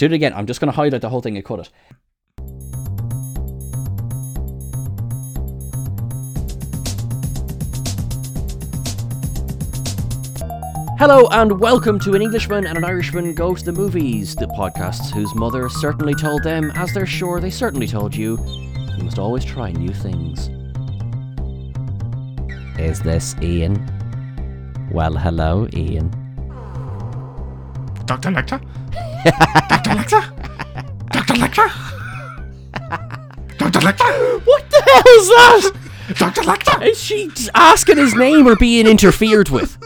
Do it again. I'm just going to highlight the whole thing and cut it. Hello and welcome to An Englishman and an Irishman Go to the Movies, the podcasts whose mother certainly told them, as they're sure they certainly told you, you must always try new things. Is this Ian? Well, hello, Ian. Dr. Lecter? Dr. Lecter? Dr. Lecter? Dr. Lecter? What the hell is that? Dr. Lecter? Is she asking his name or being interfered with?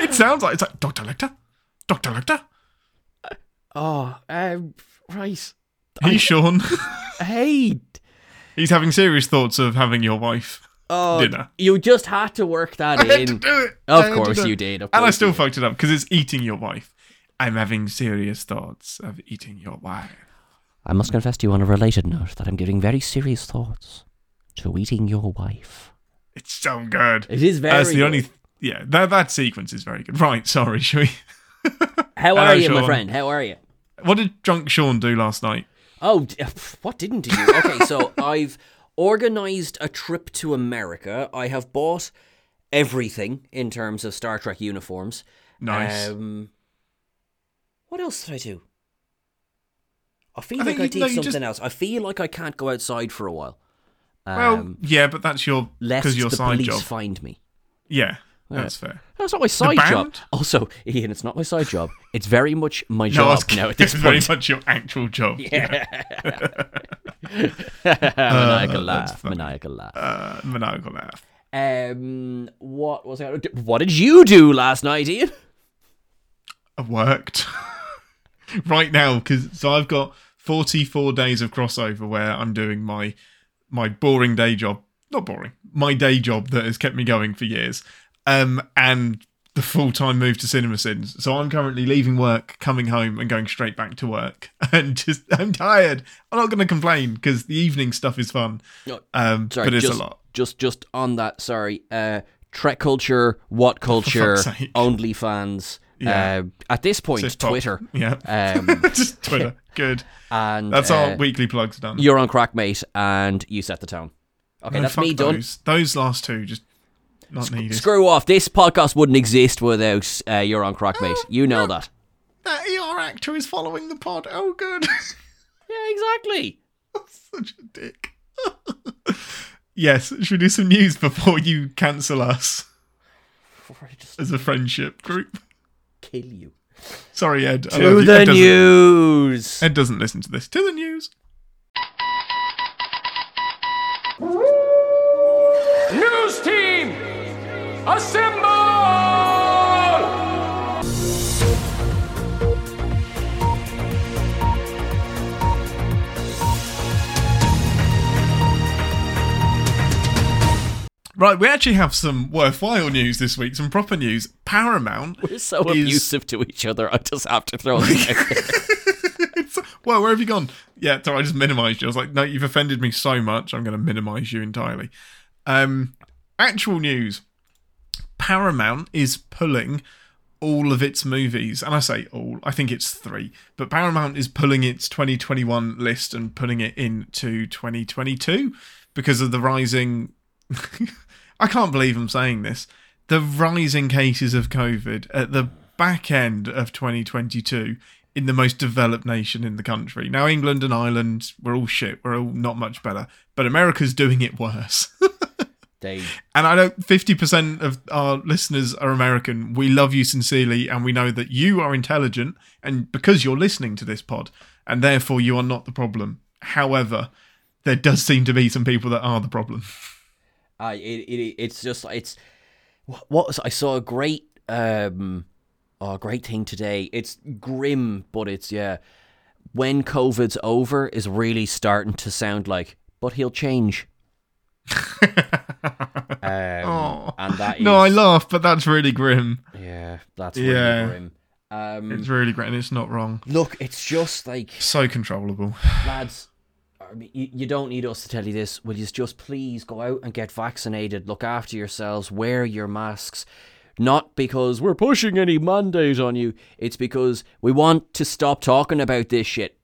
It sounds like it's like Dr. Lecter? Dr. Lecter? Oh, um, right. Hey, Sean. Hey, He's having serious thoughts of having your wife oh, dinner. you just had to work that I had to in. do it. I Of had course you did. Of And I still fucked it up because it's eating your wife. I'm having serious thoughts of eating your wife. I must confess to you on a related note that I'm giving very serious thoughts to eating your wife. It's so good. It is very. That's the good. only. Yeah, that that sequence is very good. Right, sorry, shall we? How Hello, are you, my friend? How are you? What did drunk Sean do last night? Oh, what didn't you? Okay, so I've organized a trip to America. I have bought everything in terms of Star Trek uniforms. Nice. Um, what else did I do? I feel I like I did no, something just- else. I feel like I can't go outside for a while. well, Um, yeah, but that's your because your the side police job. find me. Yeah, Yeah. that's fair. That's not my side job. Also, Ian, it's not my side job. It's very much my No, job now at this it's very much your actual job. Yeah. Uh, maniacal that's laugh. Maniacal laugh. Uh, maniacal laugh. Um, what was I? What did you do last night, Ian? I worked right now because so I've got 44 days of crossover where I'm doing my my boring day job. Not boring. My day job that has kept me going for years. Um, and the full time move to Cinema Sins. So I'm currently leaving work, coming home, and going straight back to work. And just I'm tired. I'm not going to complain because the evening stuff is fun. No, Um, Sorry, but it's just, a lot. Just, just on that. Sorry. Uh, Trek culture, what culture, sake. OnlyFans. Yeah. Uh, at this point. Twitter. Yeah. Um, just Twitter. Good. and That's uh, our weekly plugs done. You're on Crackmate, and you set the tone. Okay, No, that's me done. those. Those last two just not needed. Screw off. This podcast wouldn't exist without uh, You're on Crackmate. You know that. That ER actor is following the pod. Oh, good. Yeah, exactly. Such a dick. yes, should we do some news before you cancel us just as a friendship group? Kill you. Sorry, Ed. I To the news. Ed doesn't listen to this. To the. News Right, we actually have some worthwhile news this week, some proper news. Paramount. We're so is- abusive to each other. I just have to throw it out there. Well, where have you gone? Yeah, so I just minimised you. I was like, no, you've offended me so much, I'm going to minimise you entirely. Um, actual news Paramount is pulling all of its movies, and I say all, I think it's three, but Paramount is pulling its 2021 list and putting it into 2022 because of the rising. I can't believe I'm saying this. The rising cases of COVID at the back end of 2022 in the most developed nation in the country. Now, England and Ireland, we're all shit. We're all not much better. But America's doing it worse. And I know 50% of our listeners are American. We love you sincerely, and we know that you are intelligent, and because you're listening to this pod, and therefore you are not the problem. However, there does seem to be some people that are the problem. I it, it it's just it's what, what was I saw a great um oh great thing today. It's grim, but it's yeah. When COVID's over is really starting to sound like, but he'll change. um, and that is no, I laugh, but that's really grim. yeah, that's really Yeah. grim. Um, It's really grim, and it's not wrong. look, it's just like So controllable. lads, I mean, you, you don't need us to tell you this. Will you just please go out and get vaccinated? Look after yourselves. Wear your masks. Not because we're pushing any mandate on you. It's because we want to stop talking about this shit.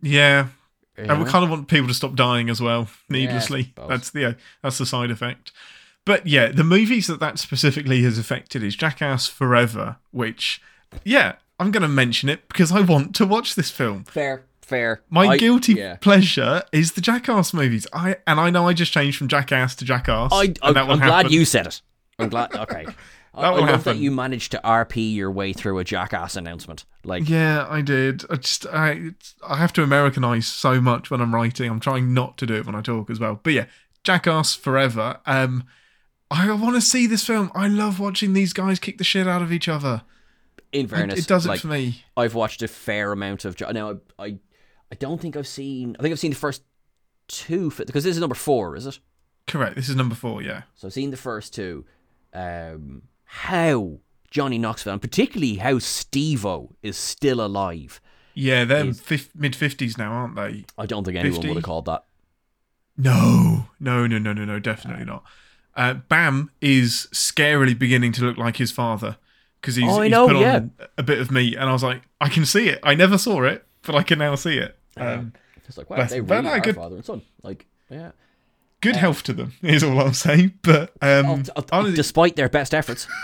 Yeah. And we kind of want people to stop dying as well, needlessly. suppose. that's the that's the side effect. But yeah, the movies that that specifically has affected is Jackass Forever, which, yeah, I'm going to mention it because I want to watch this film. Fair, fair. My I- guilty yeah. pleasure is the Jackass movies. I and I know I just changed from Jackass to Jackass. I, I, I'm glad you said it. I'm glad. Okay. I, I love that you managed to RP your way through a jackass announcement. Like, Yeah, I did. I just I I have to Americanize so much when I'm writing. I'm trying not to do it when I talk as well. But yeah, Jackass Forever. Um, I want to see this film. I love watching these guys kick the shit out of each other. in It, fairness, it does it like, for me. I've watched a fair amount of. Now, I, I, I don't think I've seen. I think I've seen the first two because this is number four, is it? Correct. This is number four. Yeah. So I've seen the first two. Um, how Johnny Knoxville, and particularly how Steve-O is still alive. Yeah, they're mid fifties now, aren't they? I don't think anyone 50? would have called that. No, no, no, no, no, no, definitely not. Uh, Bam is scarily beginning to look like his father because he's, Oh, he's know, put yeah. on a bit of meat, and I was like, I can see it. I never saw it, but I can now see it. Um, It's like, wow, Bless they. But really are good- father and son. Like, yeah. good health to them is all I'm saying. But um, Oh, oh, honestly, despite their best efforts.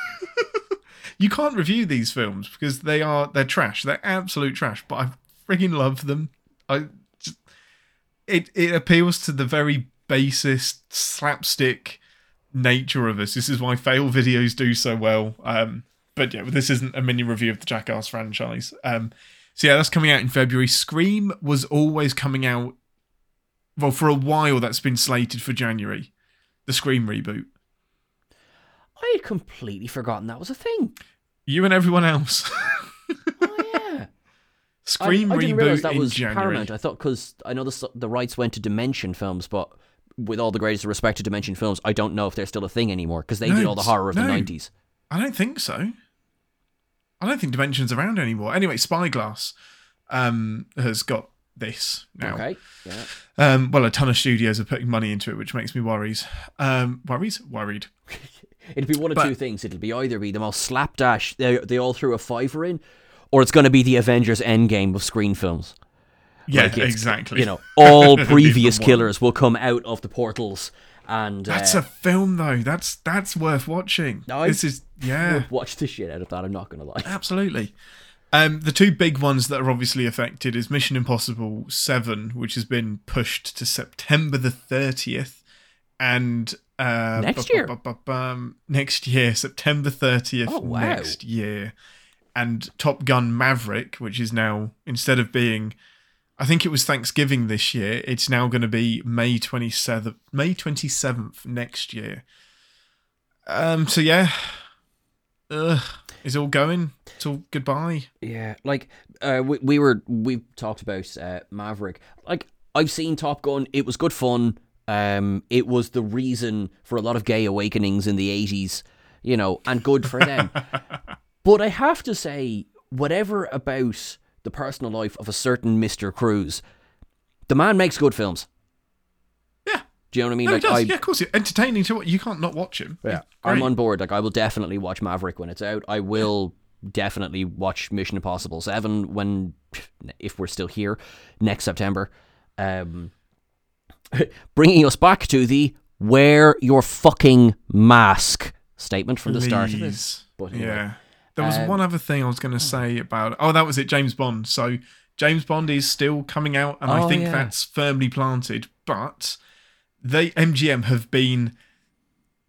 you can't review these films because they are they're trash. They're absolute trash. But I freaking love them. I just, it it appeals to the very basest slapstick nature of us. This is why fail videos do so well. Um, but yeah, this isn't a mini review of the Jackass franchise. Um, so yeah, that's coming out in February. Scream was always coming out. Well, for a while, that's been slated for January. The Scream reboot. I had completely forgotten that was a thing. You and everyone else. Oh yeah. Scream I, I reboot that in was January. Paramount. I thought because I know the the rights went to Dimension Films, but with all the greatest respect to Dimension Films, I don't know if they're still a thing anymore because they No, did all the horror of the nineties. I don't think so. I don't think Dimension's around anymore. Anyway, Spyglass um, has got this now. Okay. Yeah. Um, well, a ton of studios are putting money into it, which makes me worries. Um, worries? Worried. It'll be one of But- two things. It'll be either be the most slapdash they they all threw a fiver in, or it's going to be the Avengers Endgame of Scream films. Yeah, Like, exactly. You know, all previous killers will come out of the portals and That's uh, a film, though. That's that's worth watching. No, this is yeah, watch the shit out of that. I'm not going to lie. absolutely. Um, the two big ones that are obviously affected is Mission Impossible Seven, which has been pushed to September the thirtieth, and uh, Next year? bu- bu- bum, next year, September thirtieth Oh, wow. next year, and Top Gun Maverick, which is now instead of being, I think it was Thanksgiving this year, it's now going to be May twenty seventh, May twenty seventh next year. Um. So yeah, Ugh, it's all going. It's all goodbye. Yeah, like uh, we we were we talked about uh, Maverick. Like I've seen Top Gun. It was good fun. Um, it was the reason for a lot of gay awakenings in the eighties. You know, and good for them. but I have to say, whatever about the personal life of a certain Mister Cruise, the man makes good films. Yeah. Do you know what I mean? No, like he does. I, yeah, of course. It's entertaining to watch. You can't not watch him. Yeah, I'm on board. Like, I will definitely watch Maverick when it's out. I will definitely watch Mission Impossible Seven when, if we're still here, next September. Um, bringing us back to the wear your fucking mask statement from the start of this. But anyway. yeah. There was Um, one other thing I was going to say about. Oh, that was it. James Bond. So James Bond is still coming out, and I Oh, think yeah. that's firmly planted. But they MGM have been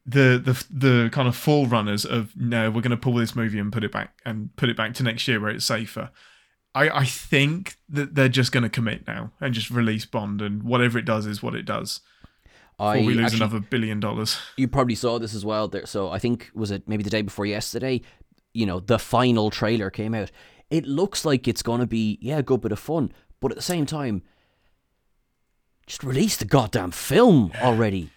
the the the kind of forerunners of no, we're going to pull this movie and put it back and put it back to next year where it's safer. I, I think that they're just going to commit now and just release Bond, and whatever it does is what it does. I Before we lose actually- another billion dollars. you probably saw this as well. There, so I think was it maybe the day before yesterday. You know, the final trailer came out. It looks like it's gonna be yeah, a good bit of fun, but at the same time, just release the goddamn film already.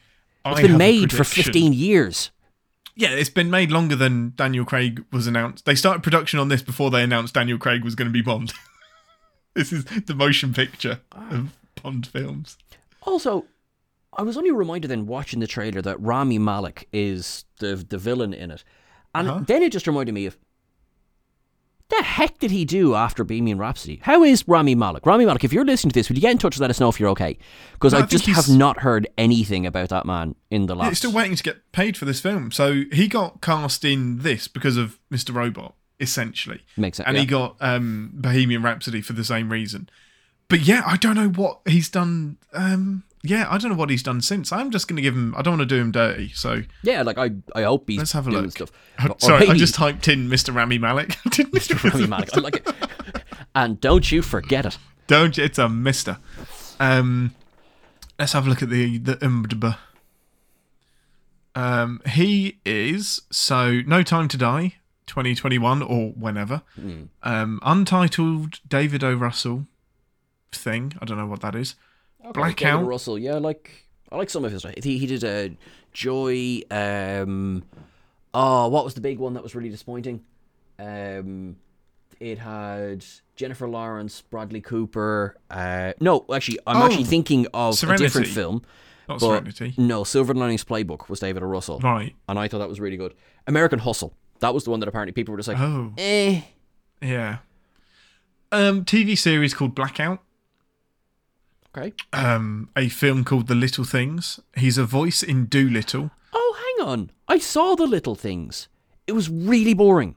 It's I been made for fifteen years. Yeah, it's been made longer than Daniel Craig was announced. They started production on this before they announced Daniel Craig was going to be Bond. this is the motion picture of Bond films. Also, I was only reminded then watching the trailer that Rami Malek is the the villain in it, And Uh-huh. then it just reminded me of the heck did he do after Bohemian Rhapsody? How is Rami Malek? Rami Malek, if you're listening to this, would you get in touch and let us know if you're okay? Because No, I I just have not heard anything about that man in the last. he's still waiting to get paid for this film. So he got cast in this because of Mr. Robot, essentially. Makes sense, And yeah. he got um, Bohemian Rhapsody for the same reason. But yeah, I don't know what he's done. Um, yeah, I don't know what he's done since. I'm just going to give him. I don't want to do him dirty. So Yeah, like I, I hope he's let's have a doing look. stuff. Or Sorry, I just typed in Mr. Rami Malek. Mr. Rami Malek. I like it. and don't you forget it. Don't you? It's a Mister. Um, let's have a look at the the IMDb. Um, he is so No Time to Die, 2021 or whenever. Hmm. Um, untitled David O. Russell thing. I don't know what that is. David Blackout. Russell, yeah, I like I like some of his. He he did a Joy. Um, oh, what was the big one that was really disappointing? Um, it had Jennifer Lawrence, Bradley Cooper. Uh, no, actually, I'm Oh, actually thinking of a different film. Not Serenity. no, Silver Linings Playbook was David O. Russell, Right. and I thought that was really good. American Hustle. That was the one that apparently people were just like, Oh, eh. yeah. Um, TV series called Blackout. Okay. Um, a film called The Little Things. He's a voice in Doolittle. Oh, hang on. I saw the little things. It was really boring.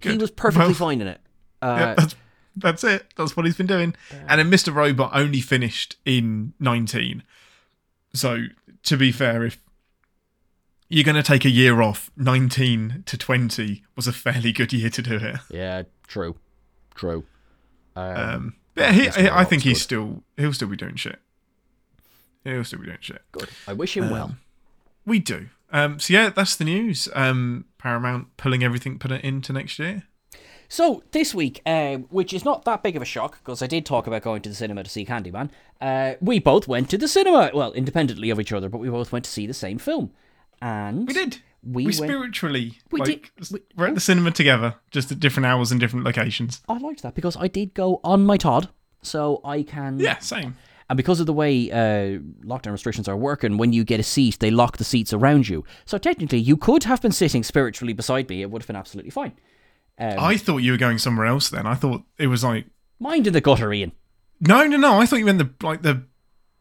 He was perfectly Well, fine in it. Uh, Yeah, that's that's it. That's what he's been doing. And then Mr. Robot only finished in 19. So to be fair, if you're going to take a year off, 19 to 20 was a fairly good year to do it. Yeah, true, true. Um, Um, yeah, he, he- I think he's good. still he'll still be doing shit. He'll still be doing shit. good. I wish him well. We do. Um, so yeah, that's the news. Um, Paramount pulling everything, put it into next year. So this week, um, which is not that big of a shock because I did talk about going to the cinema to see Candyman. Uh, we both went to the cinema, well, independently of each other, but we both went to see the same film. And We did. We We, went- spiritually We like, did- we- we're at the cinema together, just at different hours and different locations. I liked that because I did go on my Todd, so I can. Yeah, same. And because of the way uh, lockdown restrictions are working, when you get a seat, they lock the seats around you. So technically, you could have been sitting spiritually beside me. It would have been absolutely fine. Um, I thought you were going somewhere else. Then I thought it was like Mind in the gutter, Ian. no, no, no. I thought you meant the like the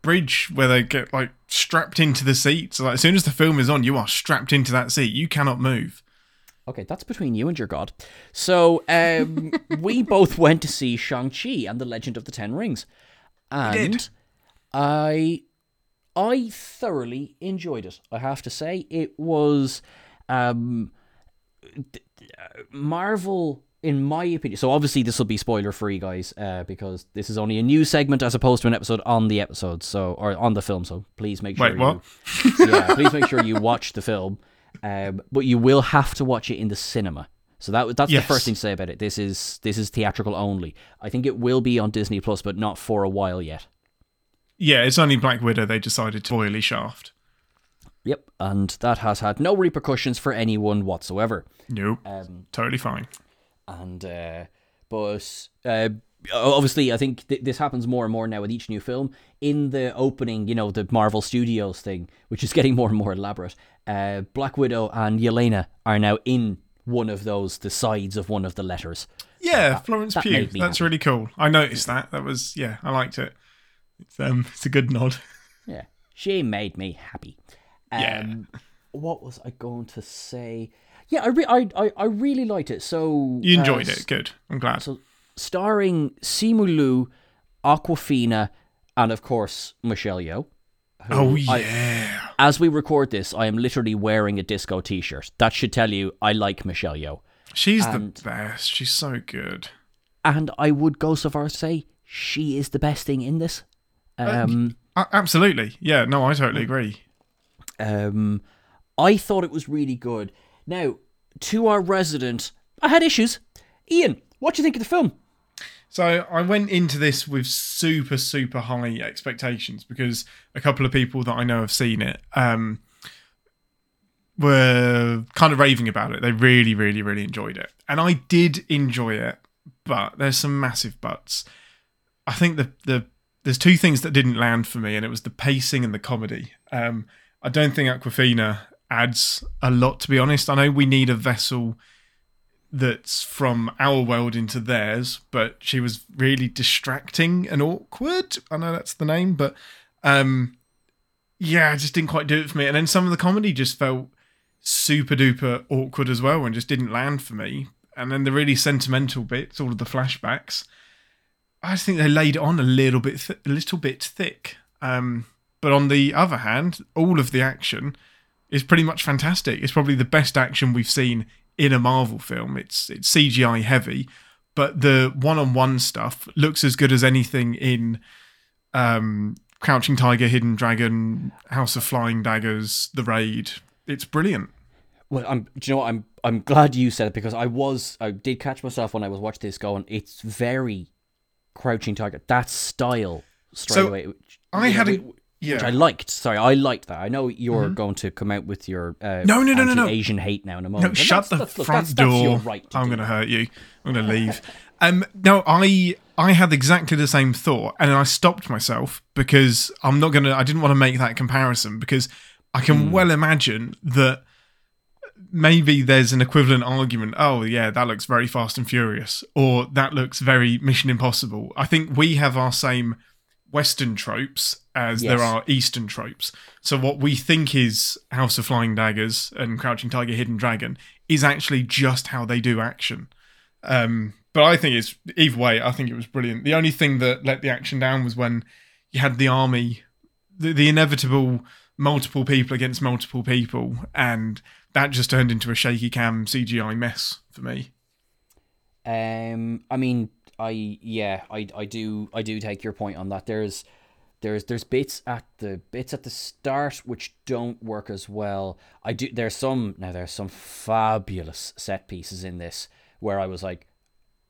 bridge where they get like strapped into the seats. Like as soon as the film is on, you are strapped into that seat. You cannot move. Okay, that's between you and your god. So um, we both went to see Shang Chi and the Legend of the Ten Rings, and. I I thoroughly enjoyed it. I have to say, it was um, uh, Marvel. In my opinion, so obviously this will be spoiler free, guys, uh, because this is only a new segment as opposed to an episode on the episode, so or on the film. So please make sure Wait, what? you yeah, please make sure you watch the film. Um, but you will have to watch it in the cinema. So that that's the first thing to say about it. This is this is theatrical only. I think it will be on Disney Plus, but not for a while yet. Yeah, it's only Black Widow they decided to oily shaft. Yep, and that has had no repercussions for anyone whatsoever. Nope, Um, totally fine. And uh, but uh, obviously, I think th- this happens more and more now with each new film. In the opening, you know, the Marvel Studios thing, which is getting more and more elaborate. Uh, Black Widow and Yelena are now in one of those, the sides of one of the letters. Yeah, Florence that Pugh. That's happy. really cool. I noticed that. That was yeah, I liked it. It's um, it's a good nod. Yeah, she made me happy. Um, Yeah. What was I going to say? Yeah, I, re- I, I, I really liked it. So You enjoyed uh, it. Good. I'm glad. So starring Simu Liu, Awkwafina, and of course Michelle Yeoh. oh I- yeah. as we record this, I am literally wearing a disco T-shirt. That should tell you I like Michelle Yeoh, She's and- the best. She's so good. and I would go so far as to say she is the best thing in this. Um, Uh, absolutely. Yeah. No, I totally agree. um, I thought it was really good. Now, to our resident, I had issues. Ian, what do you think of the film? So I went into this with super, super high expectations because a couple of people that I know have seen it um, were kind of raving about it. They really, really, really enjoyed it. And I did enjoy it, but there's some massive buts. I think the the there's two things that didn't land for me, and it was the pacing and the comedy. Um, I don't think Awkwafina adds a lot. To be honest, I know we need a vessel that's from our world into theirs, but she was really distracting and awkward. I know that's the name, but um, yeah, I just didn't quite do it for me. And then some of the comedy just felt super duper awkward as well and just didn't land for me. And then the really sentimental bits, all of the flashbacks, I just think they laid on a little bit, th- a little bit thick. Um, but on the other hand, all of the action is pretty much fantastic. It's probably the best action we've seen in a Marvel film. It's it's CGI heavy, but the one-on-one stuff looks as good as anything in um, Crouching Tiger, Hidden Dragon, House of Flying Daggers, The Raid. It's brilliant. Well, I'm. Do you know what? I'm. I'm glad you said it because I was. I did catch myself when I was watching this going. It's very Crouching Tiger. That style straight So, away. I had a- which- Which yeah. I liked. Sorry, I liked that. I know you're going to come out with your uh, No, no, no, no, no. Asian hate now in a moment. No, shut the that's- front that's, that's door. your right to I'm going to hurt you. I'm going to leave. um, no, I I had exactly the same thought, and I stopped myself because I'm not going to. I didn't want to make that comparison because I can Hmm. well imagine that maybe there's an equivalent argument. Oh, yeah, that looks very Fast and Furious, or that looks very Mission Impossible. I think we have our same Western tropes as Yes. there are Eastern tropes. So what we think is House of Flying Daggers and Crouching Tiger, Hidden Dragon is actually just how they do action. Um, but I think it's either way. I think it was brilliant. The only thing that let the action down was when you had the army, the, the inevitable multiple people against multiple people, and that just turned into a shaky cam CGI mess for me. Um, I mean, I yeah, I I do I do take your point on that. There's there's there's bits at the bits at the start which don't work as well. I do there's some now there's some fabulous set pieces in this where I was like,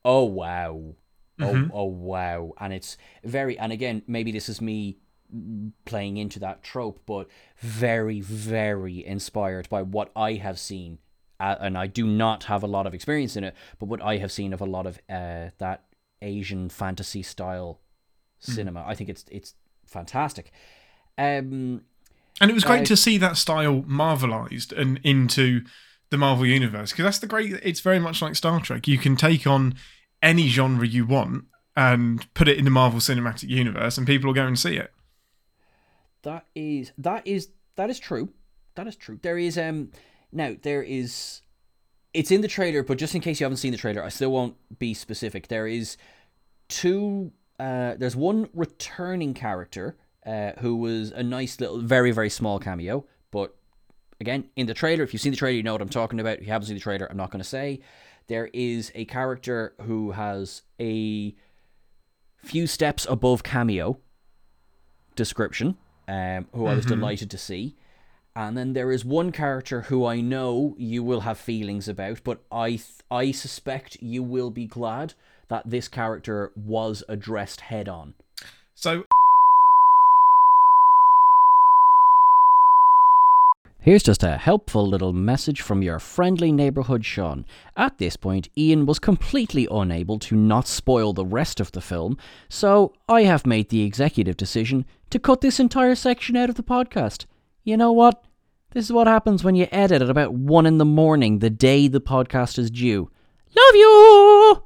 oh wow, oh oh wow, and it's very and again maybe this is me playing into that trope, but very very inspired by what I have seen uh, and I do not have a lot of experience in it, but what I have seen of a lot of uh, that Asian fantasy style cinema, I think it's it's fantastic. Um, And it was great Uh, to see that style marvelized and into the Marvel universe because that's the great. It's very much like Star Trek. You can take on any genre you want and put it in the Marvel Cinematic Universe, and people will go and see it. that is that is that is true. That is true. There is um now there is it's in the trailer, but just in case you haven't seen the trailer, I still won't be specific. There is two uh there's one returning character uh who was a nice little very very small cameo, but again, in the trailer, if you've seen the trailer, you know what I'm talking about. If you haven't seen the trailer, I'm not going to say. There is a character who has a few steps above cameo description, um, who I was delighted to see. And then there is one character who I know you will have feelings about, but I th- I suspect you will be glad that this character was addressed head on. So Here's just a helpful little message from your friendly neighbourhood Sean. At this point, Ian was completely unable to not spoil the rest of the film, so I have made the executive decision to cut this entire section out of the podcast. You know what? This is what happens when you edit at about 1 in the morning the day the podcast is due. Love you!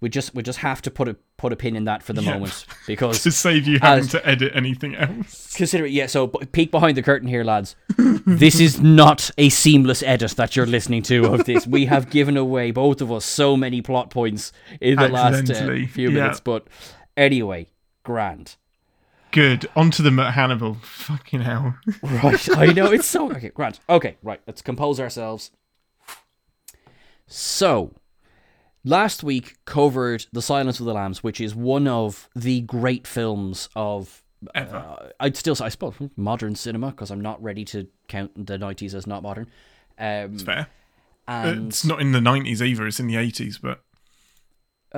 We just we just have to put a put a pin in that for the Yeah. moment because to save you having As- to edit anything else. consider it yeah so b- peek behind the curtain here lads this is not a seamless edit that you're listening to of this we have given away both of us so many plot points in the last uh, Accidentally, few yeah. minutes but anyway grand Good. On to the Hannibal. Fucking hell. right i know it's so okay grand okay right let's compose ourselves so last week covered the silence of the lambs which is one of the great films of Ever. uh, I'd still say, I suppose, modern cinema because I'm not ready to count the 90s as not modern. Um, Fair. and it's not in the 90s either. It's in the 80s, but.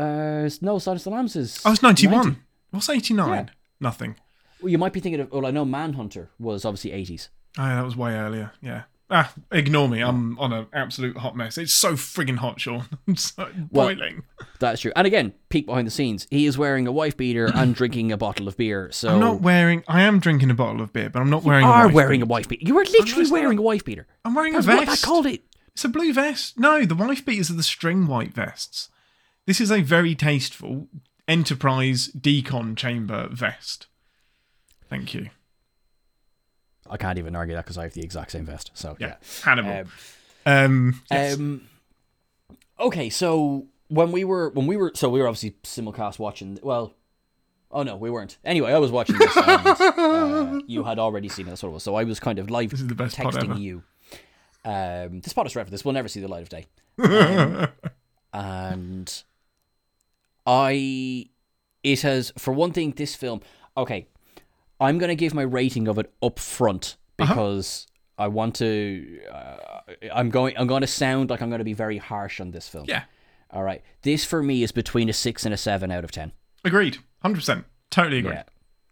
uh, no, Silence of the Lambs is. Oh, it's 91. 90. What's 89? Yeah. Nothing. Well, you might be thinking of. Well, I know Manhunter was obviously 80s. Oh, that was way earlier. Yeah. Ah, ignore me. I'm on an absolute hot mess. It's so friggin' hot, Sean. I'm so Well- boiling. That's true. And again, peek behind the scenes. He is wearing a wife beater and drinking a bottle of beer. So I'm not wearing. I am drinking a bottle of beer, but I'm not wearing. you a are wife wearing beater. a wife beater. You are literally wearing a wife beater. I'm wearing That's a what vest. I called it. It's a blue vest. No, the wife beaters are the string white vests. This is a very tasteful Enterprise decon chamber vest. Thank you. I can't even argue that because I have the exact same vest. So Yeah, yeah. Hannibal. Um, Um, yes. Um. Okay, so when we were when we were so we were obviously simulcast watching. Well, oh no, we weren't. Anyway, I was watching this. And, uh, you had already seen it. That's what it was. So I was kind of live This is the best texting you. Um, the spot is right for this. We'll never see the light of day. Um, and I, it has for one thing, this film. Okay, I'm gonna give my rating of it up front Uh-huh. because I want to. Uh, I'm going. I'm going to sound like I'm going to be very harsh on this film. yeah, All right. This for me is between a six and a seven out of ten. agreed. Hundred percent. Totally agree. Yeah.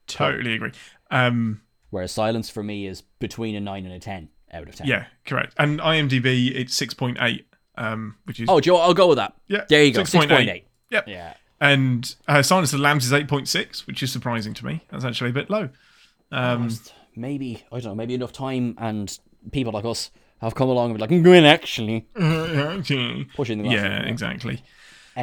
Totally agree. Um, Whereas Silence for me is between a nine and a ten out of ten. yeah, correct. And IMDb, it's six point eight, um, which is Oh, Joe, I'll go with that. yeah, There you go. Six point eight. Yep. Yeah. And uh, Silence of the Lambs is eight point six, which is surprising to me. That's actually a bit low. Um, maybe I don't know. Maybe enough time and people like us have come along and be like, "Mm, "Good, actually." yeah, Pushing the envelope, yeah. exactly.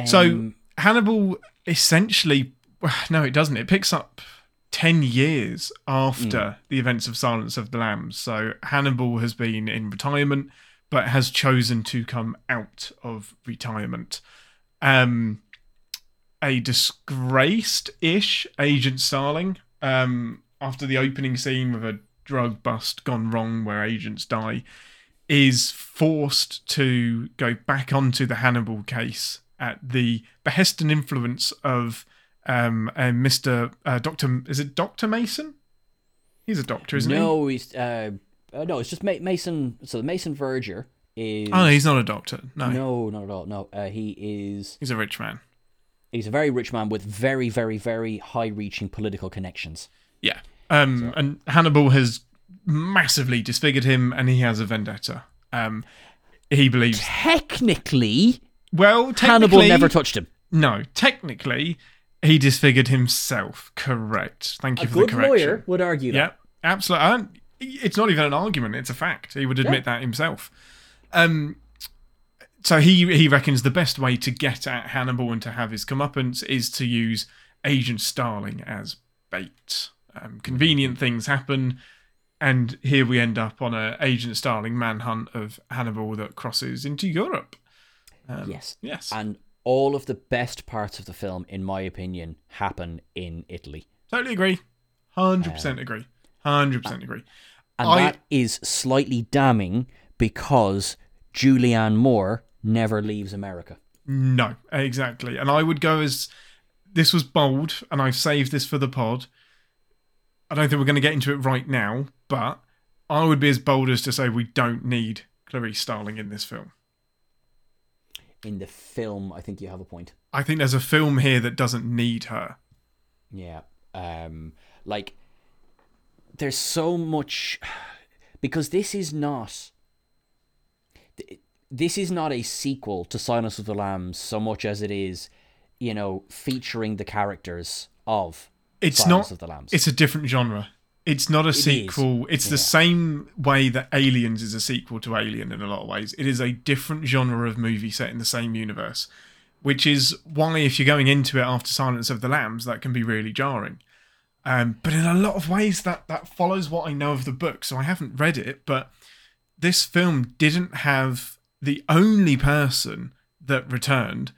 So Um, Hannibal essentially, no, it doesn't. It picks up 10 years after Mm. the events of Silence of the Lambs. So Hannibal has been in retirement, but has chosen to come out of retirement. Um, a disgraced ish Agent Starling, um, after the opening scene with a drug bust gone wrong where agents die, is forced to go back onto the Hannibal case at the behest and influence of um, a Mr. Uh, Doctor. Is it Doctor Mason? He's a doctor, isn't he? no, he's uh, uh, no, it's just Ma- Mason. So the Mason Verger is Oh, no, he's not a doctor. No, no, not at all. No, uh, he is. he's a rich man. He's a very rich man with very, very, very high-reaching political connections. Yeah. Um, and Hannibal has massively disfigured him, and he has a vendetta. Um, he believes. Technically, Well, technically, Hannibal never touched him. No, technically, he disfigured himself. Correct. Thank you A for the good correction. lawyer would argue that. Yeah, absolutely. It's not even an argument; it's a fact. He would admit that himself. Um, so he he reckons the best way to get at Hannibal and to have his comeuppance is to use Agent Starling as bait. Um, convenient things happen, and here we end up on a Agent Starling manhunt of Hannibal that crosses into Europe. Um, Yes. Yes. And all of the best parts of the film, in my opinion, happen in Italy. Totally agree. Hundred percent agree. Hundred percent agree. And I- that is slightly damning because Julianne Moore never leaves America. No, exactly. And I would go as this was bold, and I've saved this for the pod. I don't think we're going to get into it right now, but I would be as bold as to say we don't need Clarice Starling in this film. In the film, I think you have a point. I think there's a film here that doesn't need her. Yeah. Um like there's so much because this is not this is not a sequel to Silence of the Lambs so much as it is, you know, featuring the characters of It's Silence not. of the Lambs. It's a different genre. It's not a sequel. It's the same way that Aliens is a sequel to Alien in a lot of ways. It is a different genre of movie set in the same universe, which is why if you're going into it after Silence of the Lambs, that can be really jarring. Um, but in a lot of ways, that that follows what I know of the book. So I haven't read it, but this film didn't have the only person that returned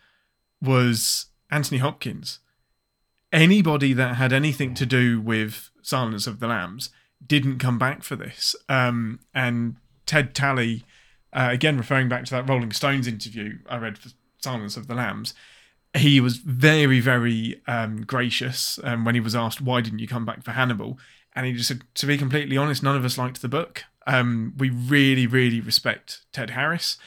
was Anthony Hopkins anybody that had anything to do with Silence of the Lambs didn't come back for this. Um, and Ted Tally, uh, again referring back to that Rolling Stones interview I read for Silence of the Lambs, he was very, very um, gracious um, when he was asked why didn't you come back for Hannibal, and he just said, to be completely honest, none of us liked the book. Um, we really, really respect Ted Harris,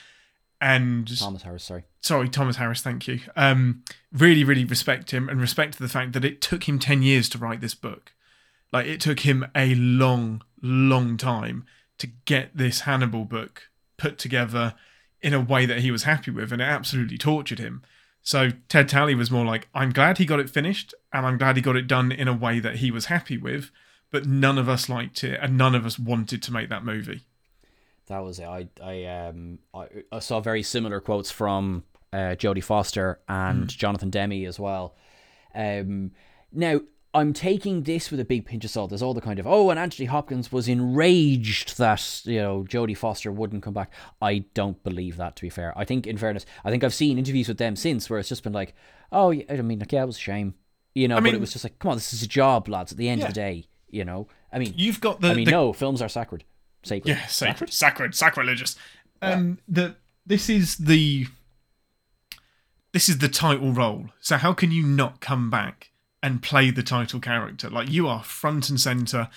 and Thomas Harris, sorry. sorry, Thomas Harris, thank you. Um, really, really respect him and respect the fact that it took him 10 years to write this book. Like, it took him a long, long time to get this Hannibal book put together in a way that he was happy with, and it absolutely tortured him. So Ted Tally was more like, I'm glad he got it finished, and I'm glad he got it done in a way that he was happy with, but none of us liked it, and none of us wanted to make that movie. That was it. I I um I, I saw very similar quotes from uh, Jodie Foster and Jonathan Demme as well. Um, now I'm taking this with a big pinch of salt. There's all the kind of oh, and Anthony Hopkins was enraged that you know Jodie Foster wouldn't come back. I don't believe that. To be fair, I think in fairness, I think I've seen interviews with them since where it's just been like, oh, yeah, I mean, like yeah, it was a shame, you know, but mean- it was just like, come on, this is a job, lads. At the end Yeah. of the day, you know, I mean, You've got the, I mean, the no, films are sacred, sacred. Yeah, sacred, sacred, sacrilegious. Um, the this is the this is the title role. So how can you not come back and play the title character? Like you are front and center.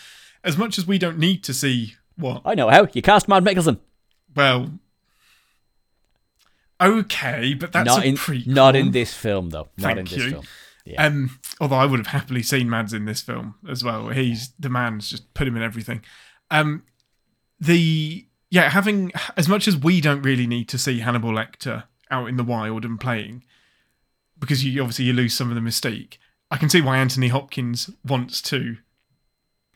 As much as we don't need to see what I know how you cast Mad Mikkelsen. well. Okay, but that's not in prequel. not in this film though. Not Thank in this you. film. Yeah. Um, although I would have happily seen Mads in this film as well. He's the man's just put him in everything. Um, the yeah, having as much as we don't really need to see Hannibal Lecter out in the wild and playing, because you obviously you lose some of the mystique. I can see why Anthony Hopkins wants to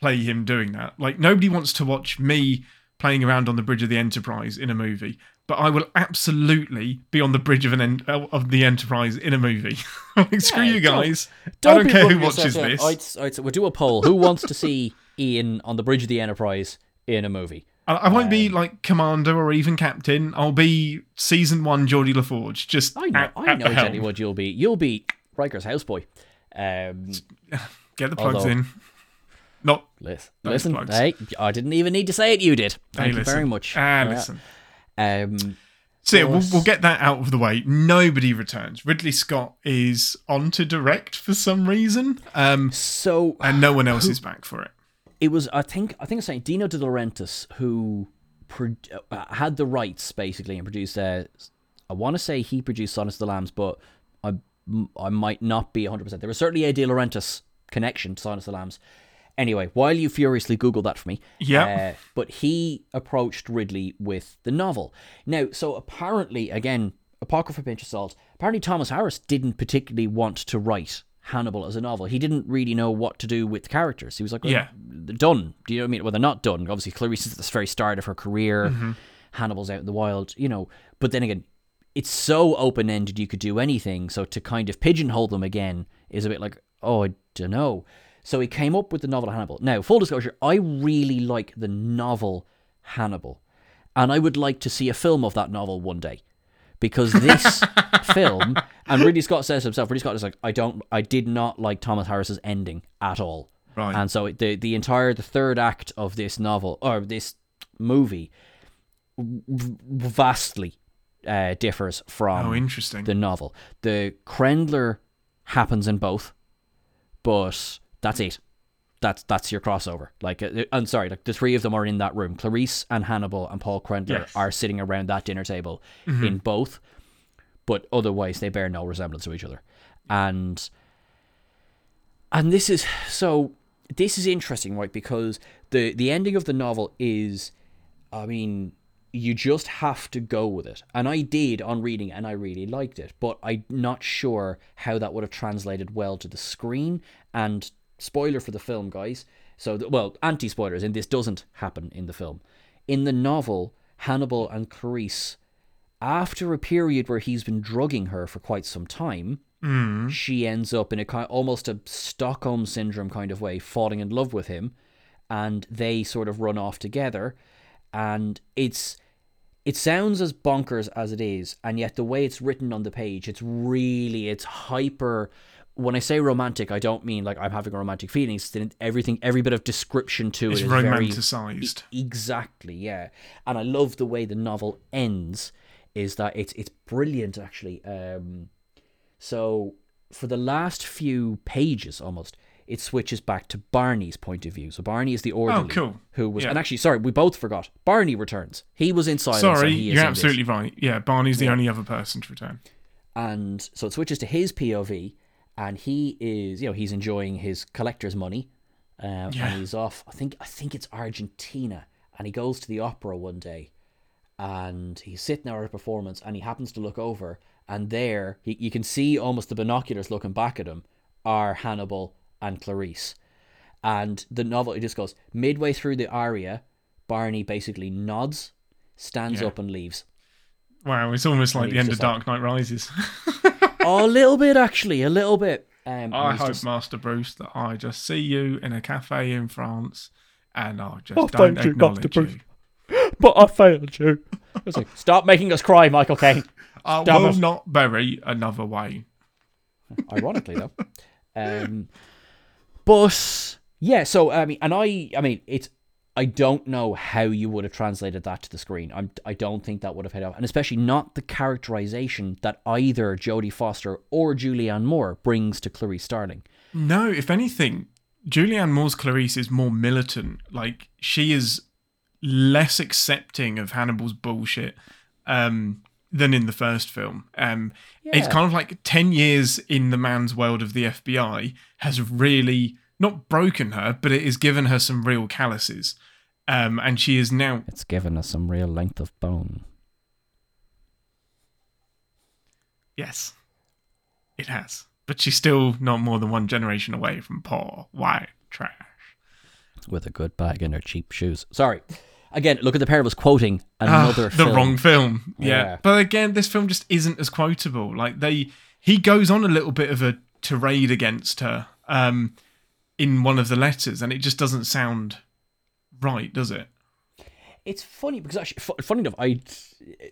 play him doing that. Like nobody wants to watch me playing around on the bridge of the Enterprise in a movie, but I will absolutely be on the bridge of an en- uh, of the Enterprise in a movie. like, screw Yeah, you don't- guys. I don't care who watches this. I'd, I'd, we'll do a poll. Who wants to see Ian on the bridge of the Enterprise in a movie? I, I won't be Um, like commander or even captain. I'll be season one Geordi La Forge. Just I know, at, I know exactly helm. what you'll be. You'll be Riker's houseboy. Um, Get the plugs although- in. Not listen, listen. plugs. Hey, I didn't even need to say it. You did. hey, Thank you listen. very much. Ah, Yeah. listen. Um, So yeah, we'll, we'll get that out of the way. Nobody returns. Ridley Scott is on to direct for some reason, um, so and no one else is back for it. It was I think I think it's saying Dino De Laurentiis who pro- uh, had the rights basically and produced. Uh, I want to say he produced Silence of the Lambs, but I I might not be 100. percent There was certainly a De Laurentiis connection to Silence of the Lambs. Anyway, while you furiously Google that for me, yeah. uh, but he approached Ridley with the novel. Now, so apparently, again, apocrypha pinch of salt. Apparently, Thomas Harris didn't particularly want to write Hannibal as a novel. He didn't really know what to do with the characters. He was like, well, Yeah. they're done. Do you know what I mean? Well, they're not done. Obviously, Clarice is at the very start of her career. Mm-hmm. Hannibal's out in the wild, you know. But then again, it's so open ended you could do anything. So to kind of pigeonhole them again is a bit like, oh, I don't know. So he came up with the novel Hannibal. Now, full disclosure, I really like the novel Hannibal. And I would like to see a film of that novel one day. Because this film, and Ridley Scott says himself, Ridley Scott is like, I don't, I did not like Thomas Harris's ending at all. Right. And so the the entire the third act of this novel or this movie vastly uh, differs from Oh, interesting. the novel. The Krendler happens in both, but that's it. That's that's your crossover. Like, uh, I'm sorry, like the three of them are in that room. Clarice and Hannibal and Paul Krendler Yes. Mm-hmm. are sitting around that dinner table in both, but otherwise they bear no resemblance to each other. And and this is so this is interesting, right? Because the the ending of the novel is, I mean, you just have to go with it. And I did on reading, and I really liked it. But I'm not sure how that would have translated well to the screen. And spoiler for the film, guys. So, th- well, anti spoilers, and this doesn't happen in the film. In the novel, Hannibal and Clarice, after a period where he's been drugging her for quite some time, mm. she ends up in a kind almost a Stockholm syndrome kind of way, falling in love with him, and they sort of run off together, and it's it sounds as bonkers as it is, and yet the way it's written on the page, it's really it's hyper. When I say romantic, I don't mean like I'm having a romantic feelings. Everything, every bit of description to it's it is very romanticized. Exactly, yeah. And I love the way the novel ends. Is that it's it's brilliant actually. Um, so for the last few pages, almost it switches back to Barney's point of view. So Barney is the orderly Oh, cool. who was, Yeah. and actually, sorry, we both forgot. Barney returns. He was in silence. Sorry, you're absolutely right. Yeah, Barney's the only other person to return. and so it switches to his POV, and he is, you know, he's enjoying his collector's money, uh, Yeah. and he's off. I think I think it's Argentina, and he goes to the opera one day, and he's sitting there at a performance, and he happens to look over, and there he, you can see almost the binoculars looking back at him are Hannibal and Clarice. And the novel it just goes midway through the aria, Barney basically nods, stands Yeah. up, and leaves. Wow, it's almost like he's the end of like- Dark Knight Rises. oh, a little bit actually, a little bit. Um, I hope, just- Master Bruce, that I just see you in a cafe in France and I just Oh, don't thank you, acknowledge Master you. Bruce. but I failed you. Like, stop making us cry, Michael Caine. I Damn will it. not bury another Wayne. Ironically, though. Um, but yeah, so I mean, and I, I mean, it's. I don't know how you would have translated that to the screen. I'm, I don't think that would have hit off, and especially not the characterization that either Jodie Foster or Julianne Moore brings to Clarice Starling. No, if anything, Julianne Moore's Clarice is more militant. Like she is less accepting of Hannibal's bullshit um, than in the first film. Um, It's kind of like ten years in the man's world of the FBI has really not broken her, but it has given her some real calluses. Um, and she is now It's given her some real length of bone. yes, it has, but she's still not more than one generation away from poor white trash. with a good bag and her cheap shoes. Sorry. Again, look at the pair of us quoting another the film. wrong film. Yeah. Yeah. But again, this film just isn't as quotable. Like they he goes on a little bit of a tirade against her um in one of the letters and it just doesn't sound right, does it? It's funny because actually, funny enough, I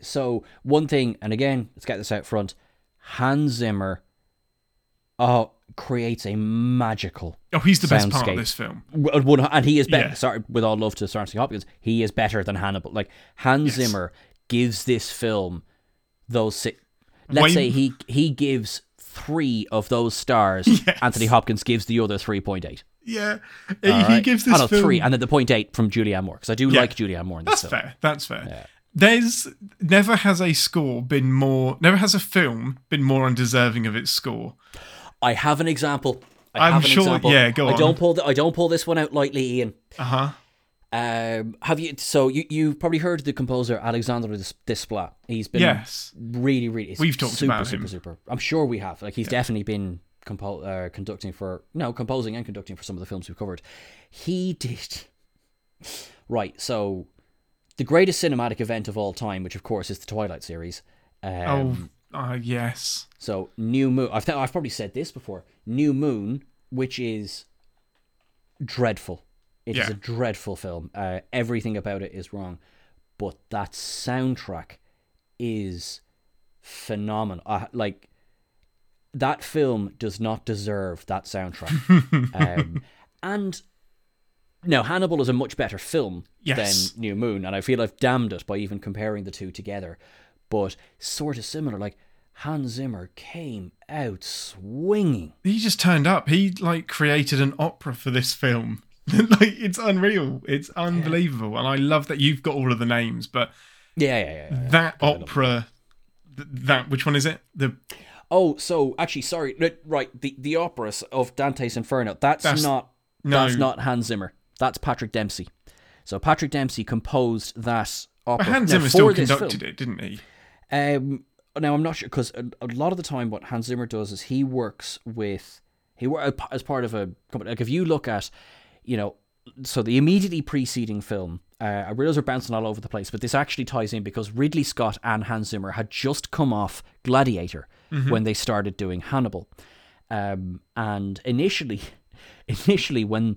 so one thing, and again, let's get this out front. Hans Zimmer, oh, creates a magical Oh, he's the best part of this film. Uh, and he is better. Yeah. Sorry, with all love to Sir Anthony Hopkins, he is better than Hannibal. Like Hans Yes. Zimmer gives this film those. Let's Wayne- say he he gives three of those stars. Yes. Anthony Hopkins gives the other three point eight. Yeah. He gives this oh, no, film three, and then the point eight from Julianne Moore because I do Yeah. like Julianne Moore in this That's film. fair. That's fair. There's never has a score been more never has a film been more undeserving of its score. I have an example. I an sure- Example. yeah, go on. I don't pull. The, I don't pull this one out lightly, Ian. Uh-huh. Um, have you? So you you've probably heard the composer Alexander Dis- Desplat. He's been Yes. really, really. We've talked super, about super, him. super. I'm sure we have. Like he's definitely been compo- uh, conducting for no composing and conducting for some of the films we've covered. He did right. So the greatest cinematic event of all time, which of course is the Twilight series. Um, oh, uh, yes. so New Moon. I've th- I've probably said this before. New Moon, which is dreadful. It is Yeah. a dreadful film. Uh, everything about it is wrong, but that soundtrack is phenomenal. Uh, like that film does not deserve that soundtrack. um, and now Hannibal is a much better film Yes. than New Moon, and I feel I've damned it by even comparing the two together. But sort of similar, like Hans Zimmer came out swinging. he just turned up. He like created an opera for this film. like it's unreal. It's unbelievable, and I love that you've got all of the names. But Yeah, yeah, yeah. yeah. that opera, th- that which one is it? The Oh, so actually, sorry, right. The the opera of Dante's Inferno. That's, That's- not no. that's not Hans Zimmer. That's Patrick Dempsey. So Patrick Dempsey composed that opera. but Hans Zimmer still conducted film- it, didn't he? Um, now I'm not sure because a, a lot of the time what Hans Zimmer does is he works with he as part of a company. Like if you look at, you know, so the immediately preceding film, uh, I realize we're bouncing all over the place, but this actually ties in because Ridley Scott and Hans Zimmer had just come off Gladiator when they started doing Hannibal, um, and initially, initially when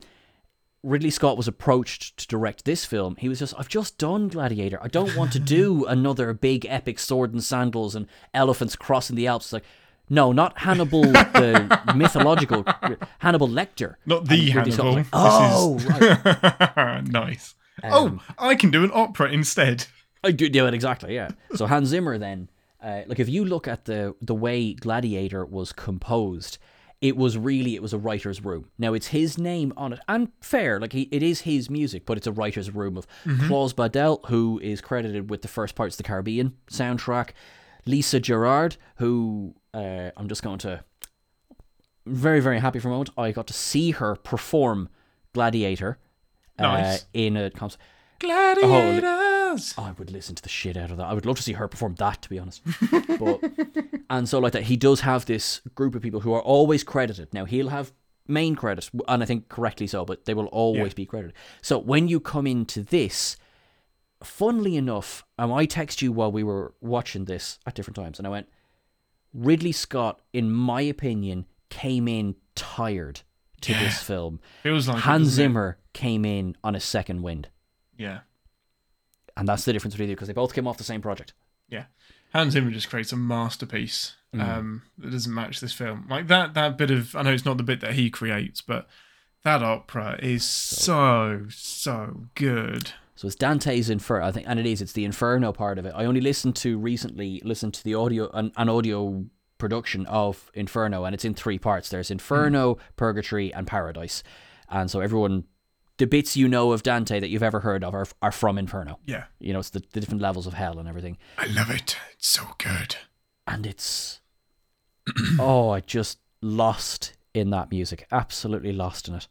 Ridley Scott was approached to direct this film, he was just, I've just done Gladiator. I don't want to do another big epic sword and sandals and elephants crossing the Alps. It's like, no, not Hannibal, the mythological Hannibal Lecter. Not the And Ridley Scott was Hannibal. like, oh, right. nice. Um, oh, I can do an opera instead. I do do it exactly, yeah. So Hans Zimmer then, uh, like if you look at the the way Gladiator was composed, it was really it was a writer's room. Now it's his name on it, and fair, like he, it is his music, but it's a writer's room of Klaus Badelt, who is credited with the first parts of the Caribbean soundtrack, Lisa Gerrard, who uh, I'm just going to very very happy for a moment. I got to see her perform Gladiator uh, Nice. in a concert. Gladiators. I would listen to the shit out of that. I would love to see her perform that, to be honest. But and so like that, he does have this group of people who are always credited. Now he'll have main credit, and I think correctly so, but they will always Yeah. be credited. So when you come into this, funnily enough, um, I text you while we were watching this at different times, and I went, Ridley Scott, in my opinion, came in tired to this film. Feels like Hans doesn't it? Zimmer came in on a second wind. Yeah. And that's the difference between you because they both came off the same project. Yeah. Hans Zimmer just creates a masterpiece Mm. um, that doesn't match this film. Like that that bit of I know it's not the bit that he creates, but that opera is so so good. So it's Dante's Inferno, I think, and it is. It's the Inferno part of it. I only listened to recently, listened to the audio, an, an audio production of Inferno, and it's in three parts. There's Inferno, Purgatory, and Paradise, and so everyone, the bits you know of Dante that you've ever heard of are are from Inferno. Yeah. You know, it's the, the different levels of hell and everything, I love it. It's so good. and it's oh, I just lost in that music, absolutely lost in it.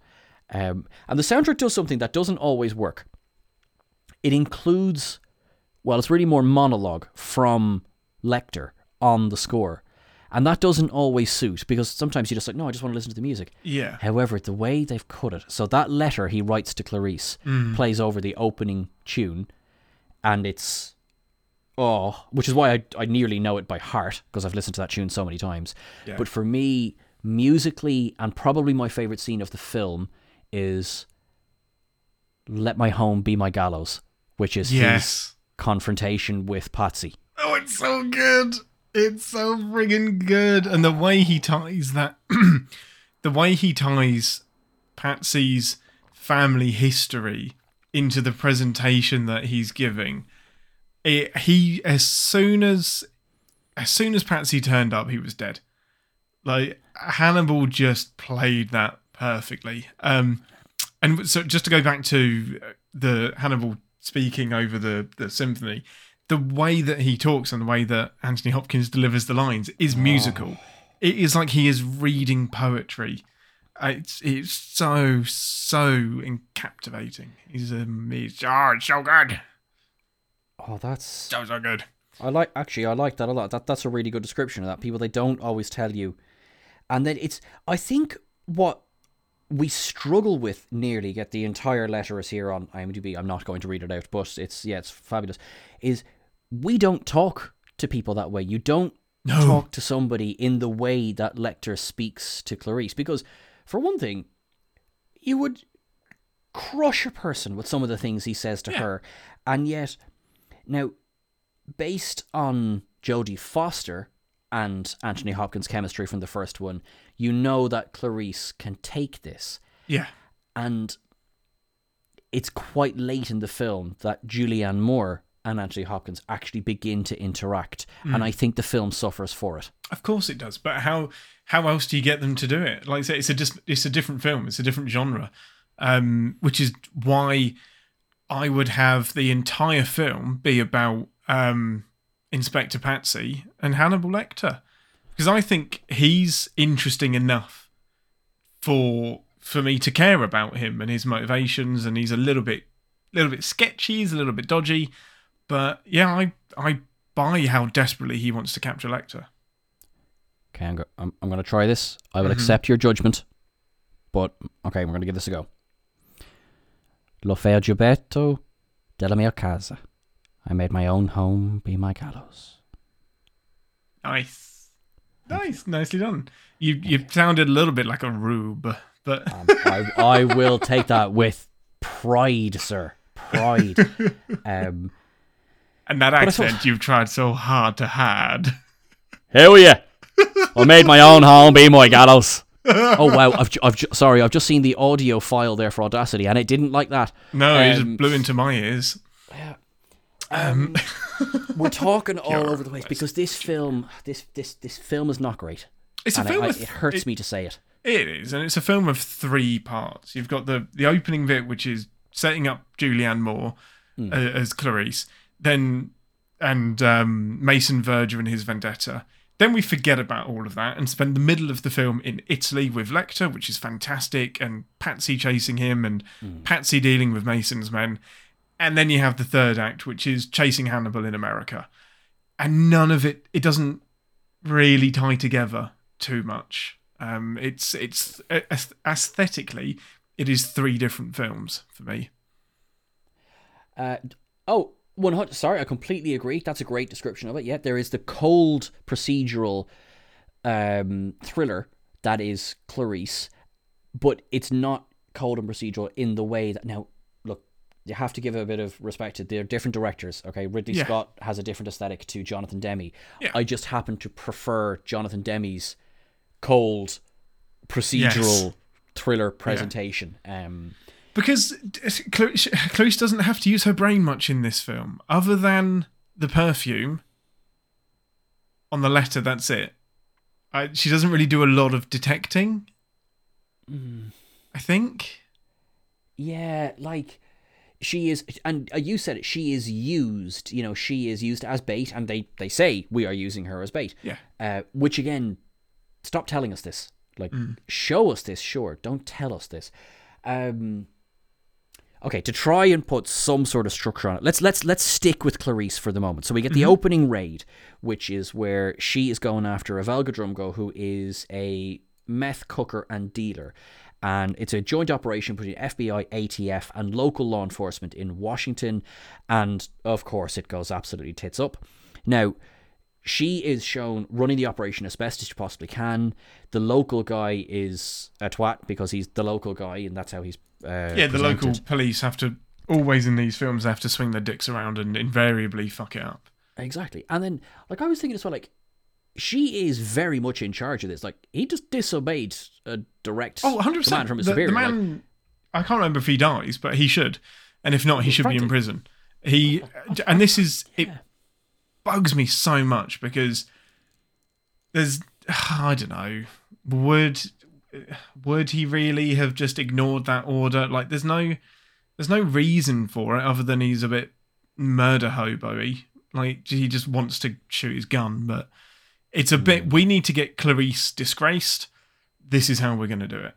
Um, and the soundtrack does something that doesn't always work. It includes, well, it's really more monologue from Lecter on the score. And that doesn't always suit because sometimes you're just like, no, I just want to listen to the music. Yeah. However, the way they've cut it, so that letter he writes to Clarice mm. plays over the opening tune, and it's oh, which is why I I nearly know it by heart because I've listened to that tune so many times. Yeah. But for me, musically, and probably my favorite scene of the film is "Let My Home Be My Gallows," which is his confrontation with Patsy. Oh, it's so good. It's so friggin' good. And the way he ties that, the way he ties Patsy's family history into the presentation that he's giving, it, he, as soon as, as soon as Patsy turned up, he was dead. Like, Hannibal just played that perfectly. Um, and so just to go back to the Hannibal speaking over the, the symphony, the way that he talks and the way that Anthony Hopkins delivers the lines is musical. It is like he is reading poetry. It's it's so so captivating. He's um he's oh it's so good, Oh, that's so so good. I like actually I like that a lot. That that's a really good description of that. People they don't always tell you. And then it's I think what we struggle with nearly get the entire letter is here on IMDb. I'm not going to read it out, but it's yeah, it's fabulous. Is we don't talk to people that way. You don't No. talk to somebody in the way that Lecter speaks to Clarice because for one thing, you would crush a person with some of the things he says to Yeah. her. And yet now based on Jodie Foster and Anthony Hopkins' chemistry from the first one, you know that Clarice can take this. Yeah, And it's quite late in the film that Julianne Moore and Anthony Hopkins actually begin to interact. And I think the film suffers for it. of course it does. But how how else do you get them to do it? Like I say, it's a just it's a different film. It's a different genre, um, which is why I would have the entire film be about um, Inspector Patsy and Hannibal Lecter, because I think he's interesting enough for for me to care about him and his motivations, and he's a little bit little bit sketchy, he's a little bit dodgy, but yeah, I I buy how desperately he wants to capture Lecter. Okay, I'm, go- I'm, I'm going to try this. I will mm-hmm. accept your judgment. But, okay, we're going to give this a go. Lo feo giubbetto della mia casa. I made my own home be my gallows. Nice. Nice, nicely done. You you sounded a little bit like a rube, but Um, I, I will take that with pride, sir. Pride. Um, and that I thought- accent you've tried so hard to hide. How are you? I made my own home be my gallows. oh wow! I've, ju- I've ju- sorry. I've just seen the audio file there for Audacity, and it didn't like that. No, it Um, just blew into my ears. Um, we're talking all over the place because this film, this this this film is not great. It's a And I- film. I- of- it hurts it- me to say it. It is, and it's a film of three parts. You've got the the opening bit, which is setting up Julianne Moore uh, as Clarice, then and um, Mason Verger and his vendetta. Then we forget about all of that and spend the middle of the film in Italy with Lecter, which is fantastic, and Patsy chasing him and Patsy dealing with Mason's men. And then you have the third act, which is chasing Hannibal in America, and none of it it doesn't really tie together too much. Um, it's it's aesthetically, it is three different films for me. Uh, oh, 100 sorry i completely agree that's a great description of it yeah there is the cold procedural um, thriller that is clarice but it's not cold and procedural in the way that now you have to give a bit of respect to they're different directors okay ridley Yeah. scott has a different aesthetic to jonathan demme Yeah. i just happen to prefer jonathan demme's cold procedural thriller presentation um Because Clarice Clarice doesn't have to use her brain much in this film, other than the perfume on the letter. That's it. I, she doesn't really do a lot of detecting. I think. Yeah, like she is, and uh, you said it. She is used. You know, she is used as bait, and they they say we are using her as bait. Yeah. Uh, which again, stop telling us this. Like, show us this. Sure, don't tell us this. Um. Okay, to try and put some sort of structure on it, let's let's let's stick with Clarice for the moment. So we get the opening raid, which is where she is going after Evelda Drumgo, who is a meth cooker and dealer, and it's a joint operation between FBI, ATF, and local law enforcement in Washington, and of course it goes absolutely tits up. Now, she is shown running the operation as best as she possibly can. The local guy is a twat because he's the local guy, and that's how he's uh, Yeah, the local police have to always in these films have to swing their dicks around and invariably fuck it up. Exactly. And then, like, I was thinking as well, like, she is very much in charge of this. Like, he just disobeyed a direct Oh, 100 command from his The, superior. the like- man, I can't remember if he dies, but he should, and if not, he should be in prison. He and this is it bugs me so much because there's I don't know would would he really have just ignored that order? Like, there's no there's no reason for it other than he's a bit murder hobo-y. Like he just wants to shoot his gun, but it's a bit. We need to get Clarice disgraced. This is how we're going to do it.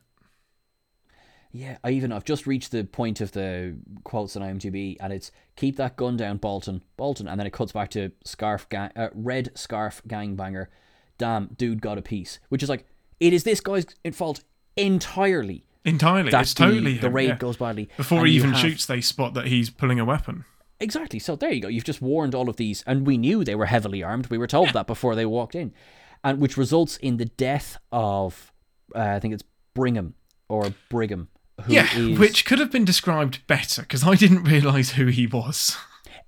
Yeah, I even I've just reached the point of the quotes on IMDb, and it's keep that gun down, Bolton, Bolton, and then it cuts back to scarf gang, uh, red scarf gangbanger. Damn, dude got a piece, which is like it is this guy's fault entirely. Entirely, that's it's the, totally the him, raid yeah. goes badly Before and he even have- shoots, they spot that he's pulling a weapon. Exactly. So there you go. You've just warned all of these, and we knew they were heavily armed. We were told that before they walked in, and which results in the death of, uh, I think it's Brigham or Brigham, who yeah, is- which could have been described better because I didn't realise who he was.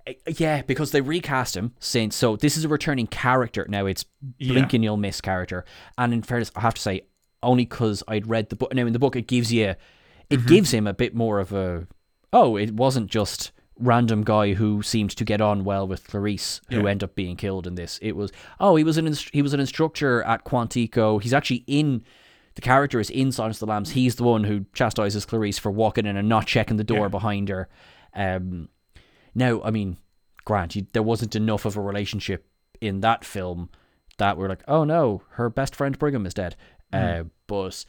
Uh, yeah, because they recast him since. So this is a returning character now. It's Yeah. blink and you'll miss character, and in fairness, I have to say only because I'd read the book. Now in the book, it gives you, it Mm-hmm. gives him a bit more of a. Oh, it wasn't just random guy who seemed to get on well with Clarice who Yeah. ended up being killed in this. It was oh he was an inst- he was an instructor at Quantico. He's actually in. The character is in Silence of the Lambs. He's the one who chastises Clarice for walking in and not checking the door Yeah. behind her. Um, now, I mean, Grant, you, there wasn't enough of a relationship in that film that we're like, oh no, her best friend Brigham is dead. Uh, but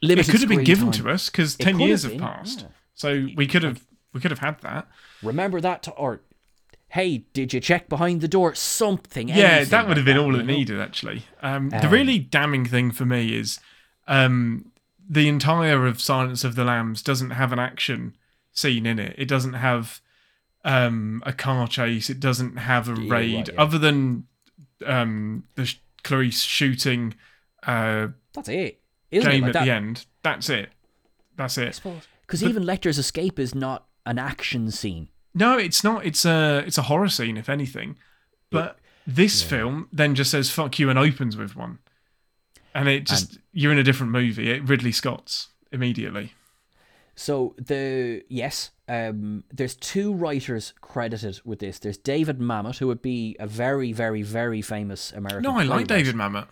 It could have been given time. to us because ten years have have been, passed, yeah. so we could have we could have had that. Remember that, to, or hey, did you check behind the door? Something. Yeah, that would have been all it needed actually. Um, the Um, really damning thing for me is um, the entire of Silence of the Lambs doesn't have an action scene in it. It doesn't have um, a car chase. It doesn't have a Yeah, raid right, yeah. other than um, the sh- Clarice shooting uh, That's it. Isn't Game it? Like at that, the end. That's it. That's it. Because even Lecter's escape is not an action scene. No, it's not. It's a it's a horror scene, if anything. But this film then just says "fuck you" and opens with one, and it just you're in a different movie. It Ridley Scott's immediately. So the yes, um, there's two writers credited with this. There's David Mamet, who would be a very, very, very famous American. No, I like playwright. David Mamet.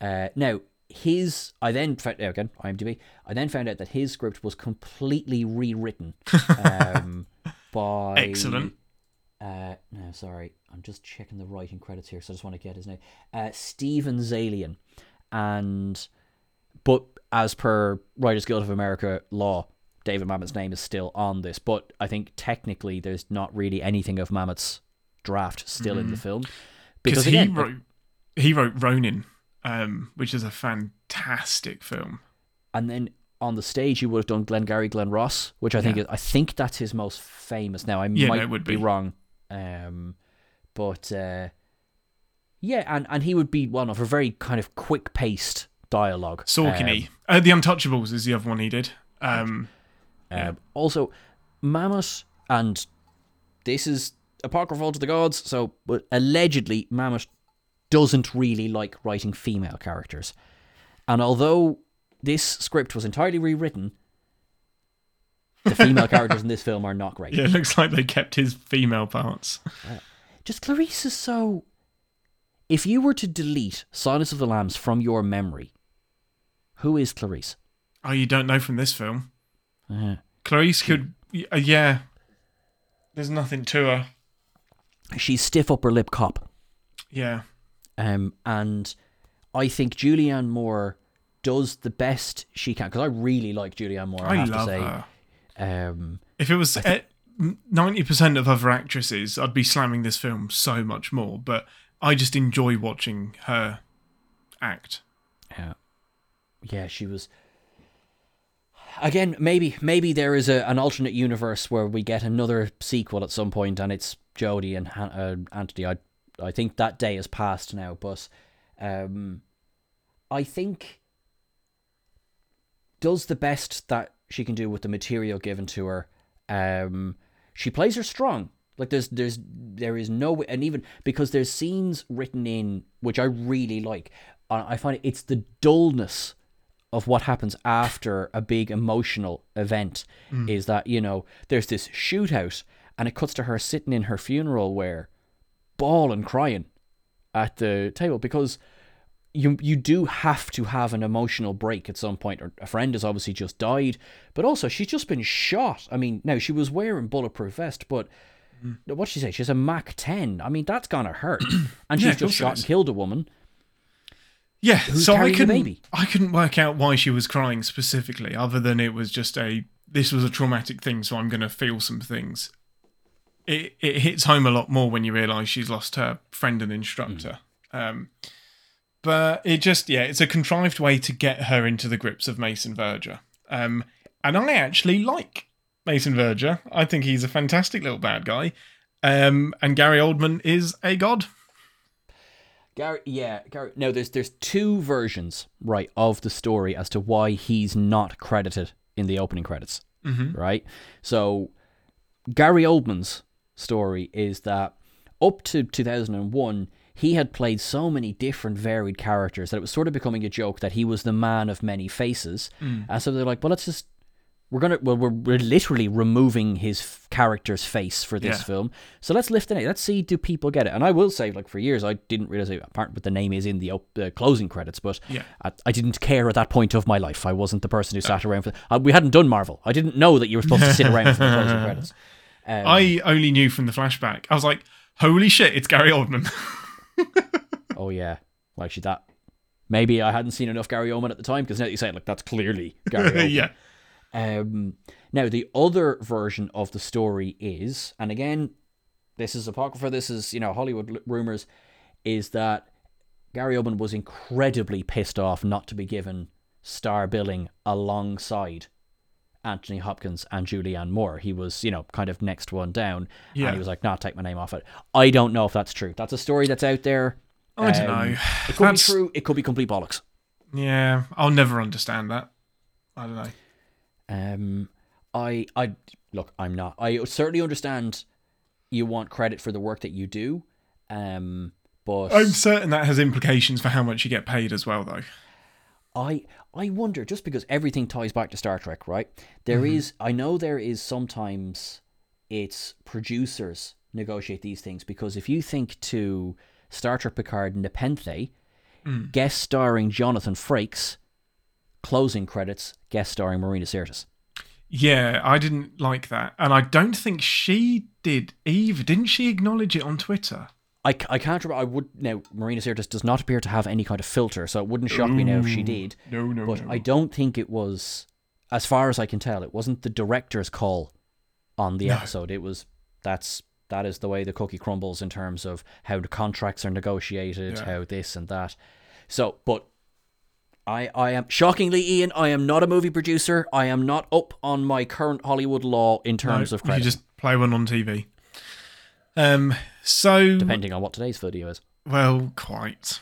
Uh, now his, I then found again IMDb. I then found out that his script was completely rewritten um, by Excellent. Uh, no, sorry, I'm just checking the writing credits here, so I just want to get his name. Uh, Steven Zaillian, and but as per Writers Guild of America law, David Mamet's name is still on this, but I think technically there's not really anything of Mamet's draft still in the film because because he wrote he wrote Ronin, um, which is a fantastic film. and then on the stage he would have done Glengarry Glen Ross, which I think Yeah. is, I think that's his most famous. Now I Yeah, might would be be. wrong, um, but uh, yeah, and and he would be one of a very kind of quick paced dialogue. Sorkiny, uh, The Untouchables is the other one he did. Um, Um, also, Mamet, and this is apocryphal to the gods, so but allegedly Mamet doesn't really like writing female characters. And although this script was entirely rewritten, the female characters in this film are not great. yeah, it looks like they kept his female parts. Just Clarice is so. If you were to delete Silence of the Lambs from your memory, who is Clarice? Oh, you don't know from this film. Uh, Clarice could, uh, yeah. There's nothing to her. she's stiff upper lip cop. Yeah, Um, and I think Julianne Moore does the best she can because I really like Julianne Moore. I, I have love to say, her. um, If it was ninety percent of other actresses, I'd be slamming this film so much more. But I just enjoy watching her act. yeah, yeah, she was. Again, maybe maybe there is a, an alternate universe where we get another sequel at some point, and it's Jodie and Han- uh, Anthony. I I think that day has passed now, but um, I think does the best that she can do with the material given to her. Um, she plays her strong. Like there's there's there is no way, and even because there's scenes written in which I really like. I find it's the dullness of what happens after a big emotional event is that you know there's this shootout and it cuts to her sitting in her funeral wear bawling crying at the table because you you do have to have an emotional break at some point. Or a friend has obviously just died but also she's just been shot. I mean now she was wearing bulletproof vest but mm. what she say? She's a mac 10 i mean that's gonna hurt. And Yeah, she's of just shot and killed a woman. Yeah, so I couldn't? I couldn't work out why she was crying specifically, other than it was just a this was a traumatic thing, so I'm to feel some things. It it hits home a lot more when you realise she's lost her friend and instructor. Um, but it just yeah, it's a contrived way to get her into the grips of Mason Verger. Um, and I actually like Mason Verger. I think he's a fantastic little bad guy. Um, and Gary Oldman is a god. Gary, yeah, Gary. No, there's there's two versions, right, of the story as to why he's not credited in the opening credits, mm-hmm. right? So, Gary Oldman's story is that up to 2001, he had played so many different varied characters that it was sort of becoming a joke that he was the man of many faces. And so they're like, well, let's just we're gonna well we're, we're literally removing his f- character's face for this Yeah. film. So let's lift it out let's see do people get it? And i will say like for years i didn't realize apart but the name is in the op- uh, closing credits but Yeah. I, I didn't care at that point of my life. I wasn't the person who sat around for uh, we hadn't done marvel. I didn't know that you were supposed to sit around for the closing credits um, I only knew from the flashback. I was like, holy shit, it's Gary Oldman. oh yeah well actually that maybe i hadn't seen enough gary oldman at the time because now that you say it like that's clearly gary oldman yeah. Um, now, the other version of the story is, and again, this is apocrypha, this is, you know, Hollywood l- rumors, is that Gary Oldman was incredibly pissed off not to be given star billing alongside Anthony Hopkins and Julianne Moore. He was, you know, kind of next one down. Yeah. And he was like, nah, take my name off it. I don't know if that's true. That's a story that's out there. I don't Um, know. It could That's- be true. It could be complete bollocks. Yeah, I'll never understand that. I don't know. Um, I, I look. I'm not. I certainly understand. You want credit for the work that you do. Um, but I'm certain that has implications for how much you get paid as well, though. I, I wonder just because everything ties back to Star Trek, right? There mm-hmm. is. I know there is sometimes it's producers negotiate these things because if you think to Star Trek Picard Nepenthe, mm. guest starring Jonathan Frakes, closing credits guest starring Marina Sirtis. Yeah, I didn't like that. And I don't think she did either. Didn't she acknowledge it on Twitter? I, I can't remember. I would now. Marina Sirtis does not appear to have any kind of filter, so it wouldn't shock me now if she did. No, no, But no. I don't think it was as far as I can tell, it wasn't the director's call on the episode. It was that's that is the way the cookie crumbles in terms of how the contracts are negotiated, Yeah. how this and that. So, but I I am shockingly, Ian. I am not a movie producer. I am not up on my current Hollywood law in terms No, of you just play one on TV. Um. So depending on what today's video is. Well, quite.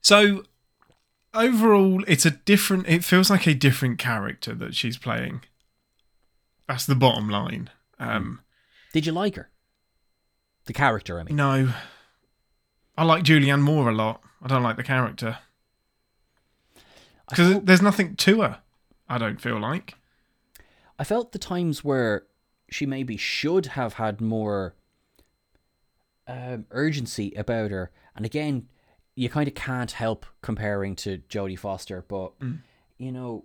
So, overall, it's a different. It feels like a different character that she's playing. That's the bottom line. Um, Did you like her? The character, I mean. no, I like Julianne Moore a lot. I don't like the character because felt, there's nothing to her. I don't feel like. I felt the times where she maybe should have had more um, urgency about her. And again, you kind of can't help comparing to Jodie Foster, but you know,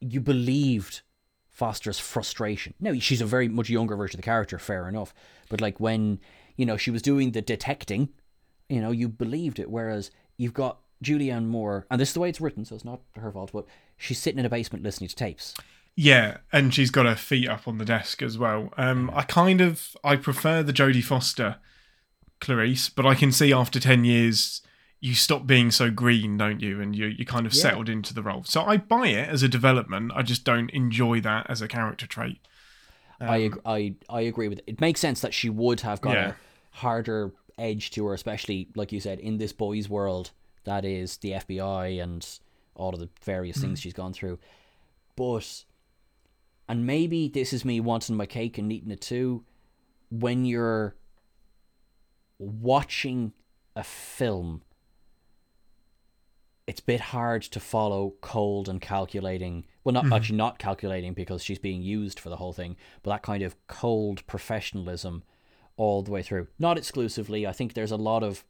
you believed Foster's frustration. Now she's a very much younger version of the character, fair enough. But like when you know she was doing the detecting, you know, you believed it. Whereas you've got Julianne Moore, and this is the way it's written, so it's not her fault. But she's sitting in a basement listening to tapes. Yeah, and she's got her feet up on the desk as well. Um, mm. I kind of I prefer the Jodie Foster Clarice, but I can see after ten years you stop being so green, don't you? And you you kind of Yeah. settled into the role. So I buy it as a development. I just don't enjoy that as a character trait. I, um, ag- I I agree with it. It makes sense that she would have got Yeah. a harder edge to her, especially like you said in this boys' world that is the FBI and all of the various mm. things she's gone through. But and maybe this is me wanting my cake and eating it too. When you're watching a film, it's a bit hard to follow cold and calculating. Well, not mm-hmm. actually not calculating because she's being used for the whole thing, but that kind of cold professionalism all the way through. Not exclusively. I think there's a lot of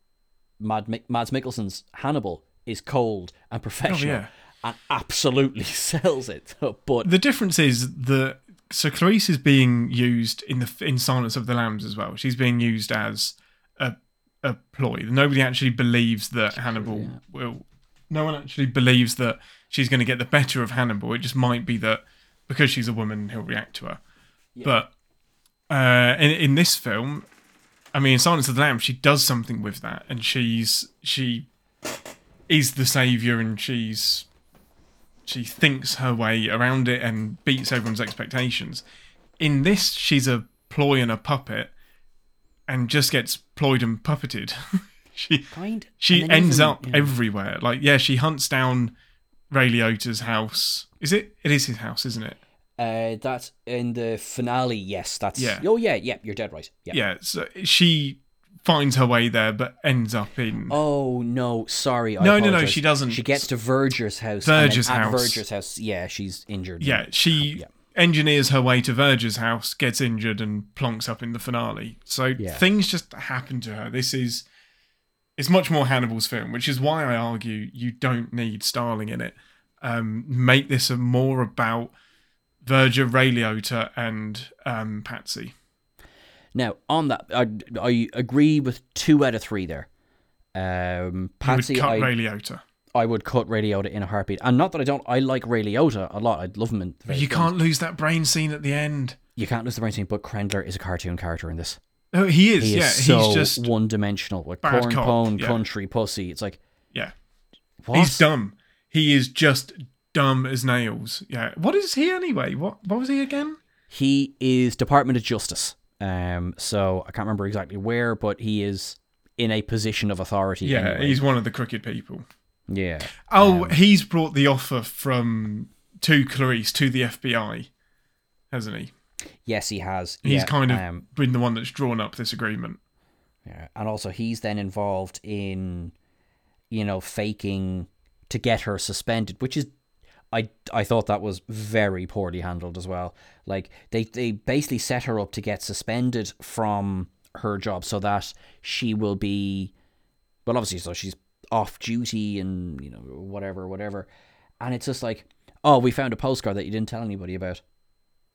Mad Mads Mikkelsen's Hannibal is cold and oh, professional yeah. And absolutely sells it. But The difference is that so Clarice is being used in the in Silence of the Lambs as well. She's being used as a a ploy. Nobody actually believes that Hannibal will. No one actually believes that she's going to get the better of Hannibal. It just might be that because she's a woman, he'll react to her. But uh, in in this film, I mean, in Silence of the Lambs, she does something with that, and she's she is the savior, and she's she thinks her way around it and beats everyone's expectations. In this, she's a ploy and a puppet, and just gets ployed and puppeted. she kind she and then ends even- up yeah. everywhere. Like yeah, she hunts down Ray Liotta's house. Is it? It is his house, isn't it? Uh, that's in the finale. Yes, that's. Yeah. Oh yeah, yeah. You're dead right. Yeah. Yeah. So she finds her way there, but ends up in. Oh no, sorry. I No, no, no, she doesn't. She gets to Verger's house. Verger's house. Verger's house. Yeah, she's injured. Yeah, she Yeah. engineers her way to Verger's house, gets injured, and plonks up in the finale. So Yeah. things just happen to her. This is it's much more Hannibal's film, which is why I argue you don't need Starling in it. Um, make this a more about Verger, Ray Liotta, and um, Patsy. Now on that, I, I agree with two out of three there. Um, You Patsy, would cut I, Ray Liotta. I would cut Ray Liotta in a heartbeat, and not that I don't. I like Ray Liotta a lot. I love him in. the But you can't lose that brain scene at the end. You can't lose the brain scene, but Krendler is a cartoon character in this. Oh, he is. He yeah, is so he's just one dimensional. Like corn cop, pone, yeah. country pussy. It's like yeah. what? He's dumb. He is just dumb as nails. Yeah. What is he anyway? What What was he again? He is Department of Justice. Um, so I can't remember exactly where, but he is in a position of authority. Yeah, anyway. he's one of the crooked people. yeah. Oh, he's brought the offer from to Clarice to the FBI, hasn't he? Yes, he has. He's yeah, kind of um, been the one that's drawn up this agreement. yeah. and also he's then involved in, you know, faking to get her suspended, which is. I, I thought that was very poorly handled as well. Like they, they basically set her up to get suspended from her job so that she will be well obviously so she's off duty and you know whatever whatever and it's just like oh we found a postcard that you didn't tell anybody about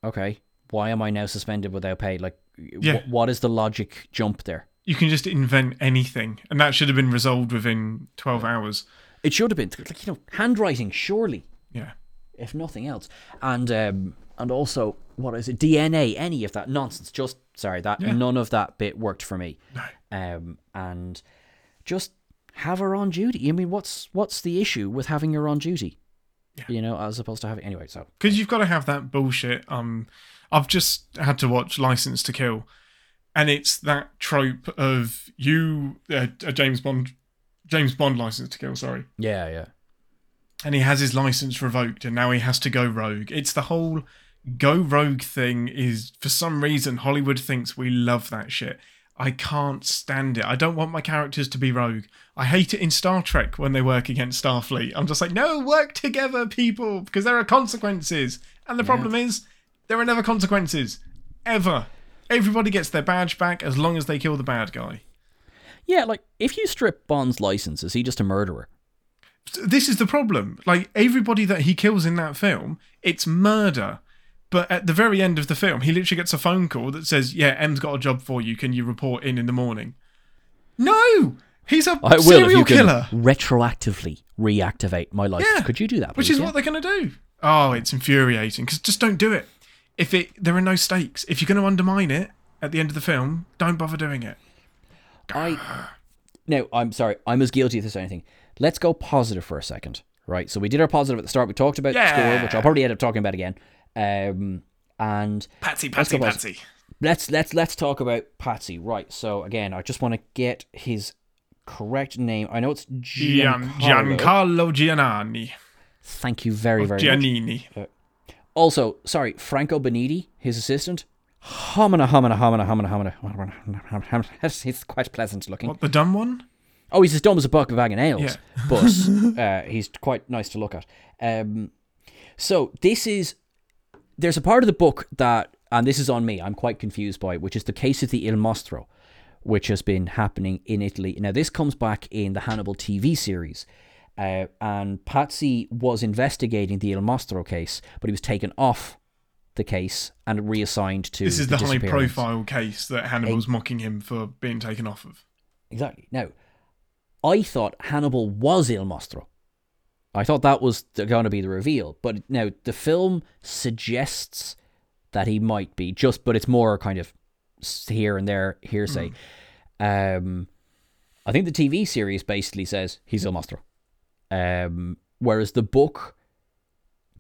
okay why am i now suspended without pay like Yeah. wh- what is the logic jump there You can just invent anything, and that should have been resolved within twelve hours. it should have been like you know handwriting surely Yeah, if nothing else. And um, and also, what is it? DNA, any of that nonsense. Just sorry, that none of that bit worked for me. Um, and just have her on duty. I mean, what's what's the issue with having her on duty? Yeah. You know, as opposed to having anyway. So because you've got to have that bullshit. Um, I've just had to watch License to Kill, and it's that trope of you, uh, a James Bond, James Bond License to Kill. Sorry, yeah, yeah. And he has his license revoked, and now he has to go rogue. It's the whole go rogue thing. Is for some reason Hollywood thinks we love that shit. I can't stand it. I don't want my characters to be rogue. I hate it in Star Trek when they work against Starfleet. I'm just like, no, work together, people, because there are consequences. And the problem is, there are never consequences. Ever. Everybody gets their badge back as long as they kill the bad guy. Yeah, like if you strip Bond's license, is he just a murderer? This is the problem. Like, everybody that he kills in that film, it's murder. But at the very end of the film, he literally gets a phone call that says, yeah, M's got a job for you. Can you report in in the morning? No! He's a I will if serial you can killer. retroactively reactivate my license. Yeah. Could you do that? Which is Yeah. what they're going to do. Oh, it's infuriating because just don't do it. If it there are no stakes, if you're going to undermine it at the end of the film, don't bother doing it. I no, I'm sorry. I'm as guilty of this as anything. Let's go positive for a second, right? So we did our positive at the start. We talked about Yeah. score, which I'll probably end up talking about again. Um, and Patsy, Let's Patsy, Patsy. let's let's let's talk about Patsy, right? So again, I just want to get his correct name. I know it's Gian, Giancarlo. Giancarlo Giannani. Thank you very very much. Giannini. Also, sorry, Franco Beniti, his assistant. Homina, homina, homina, homina, homina, homina. He's quite pleasant looking. What the dumb one? Oh, he's as dumb as a buck of bag of nails, Yeah. but uh, he's quite nice to look at. Um, so this is there's a part of the book that, and this is on me, I'm quite confused by, which is the case of the Il Mostro, which has been happening in Italy. Now this comes back in the Hannibal TV series. Uh, and Patsy was investigating the Il Mostro case, but he was taken off the case and reassigned to. This is the, high profile case that Hannibal's mocking him for being taken off of. Exactly. Now, I thought Hannibal was Il Mostro. I thought that was going to be the reveal, but now the film suggests that he might be just, but it's more kind of here and there hearsay. Um, I think the TV series basically says he's Il Mostro, um, whereas the book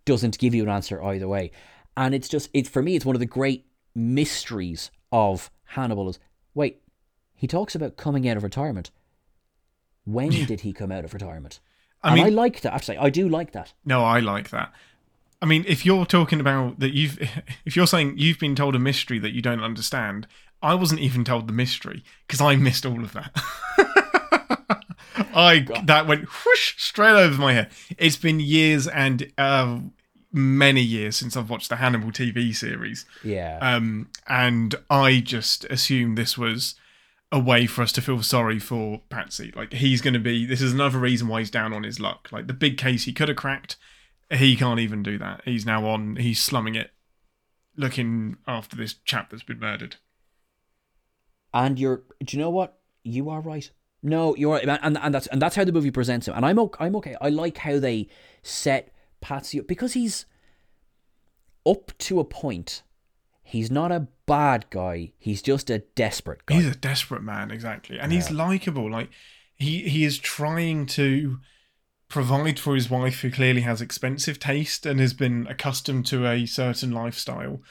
doesn't give you an answer either way, and it's just it for me. It's one of the great mysteries of Hannibal. Is wait, he talks about coming out of retirement. When did he come out of retirement? I and mean- I like that. Actually, I do like that. No, I like that. I mean, if you're talking about that, you've if you're saying you've been told a mystery that you don't understand, I wasn't even told the mystery because I missed all of that. I that went whoosh straight over my head. It's been years and uh, many years since I've watched the Hannibal TV series, Yeah. um, and I just assumed this was a way for us to feel sorry for Patsy. Like he's going to be. This is another reason why he's down on his luck. Like the big case he could have cracked, he can't even do that. He's now on. He's slumming it, looking after this chap that's been murdered. and you're do you know what you are right no you're right and, and that's and that's how the movie presents him and i'm okay i'm okay i like how they set patsy up because he's up to a point he's not a bad guy he's just a desperate guy He's a desperate man, exactly, and he's likable. Like he he is trying to provide for his wife, who clearly has expensive taste and has been accustomed to a certain lifestyle.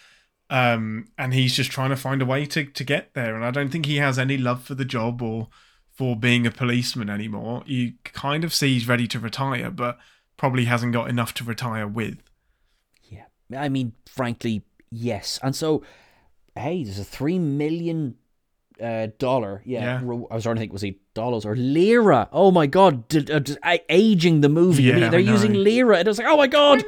Um, and he's just trying to find a way to to get there. And I don't think he has any love for the job or for being a policeman anymore. You kind of see he's ready to retire, but probably hasn't got enough to retire with. yeah i mean frankly yes and so hey there's a three million uh, dollar yeah, Yeah. i was trying to think was he dollars or lira oh my god d- uh, d- uh, aging the movie I mean, Yeah, they're using lira and i was like oh my god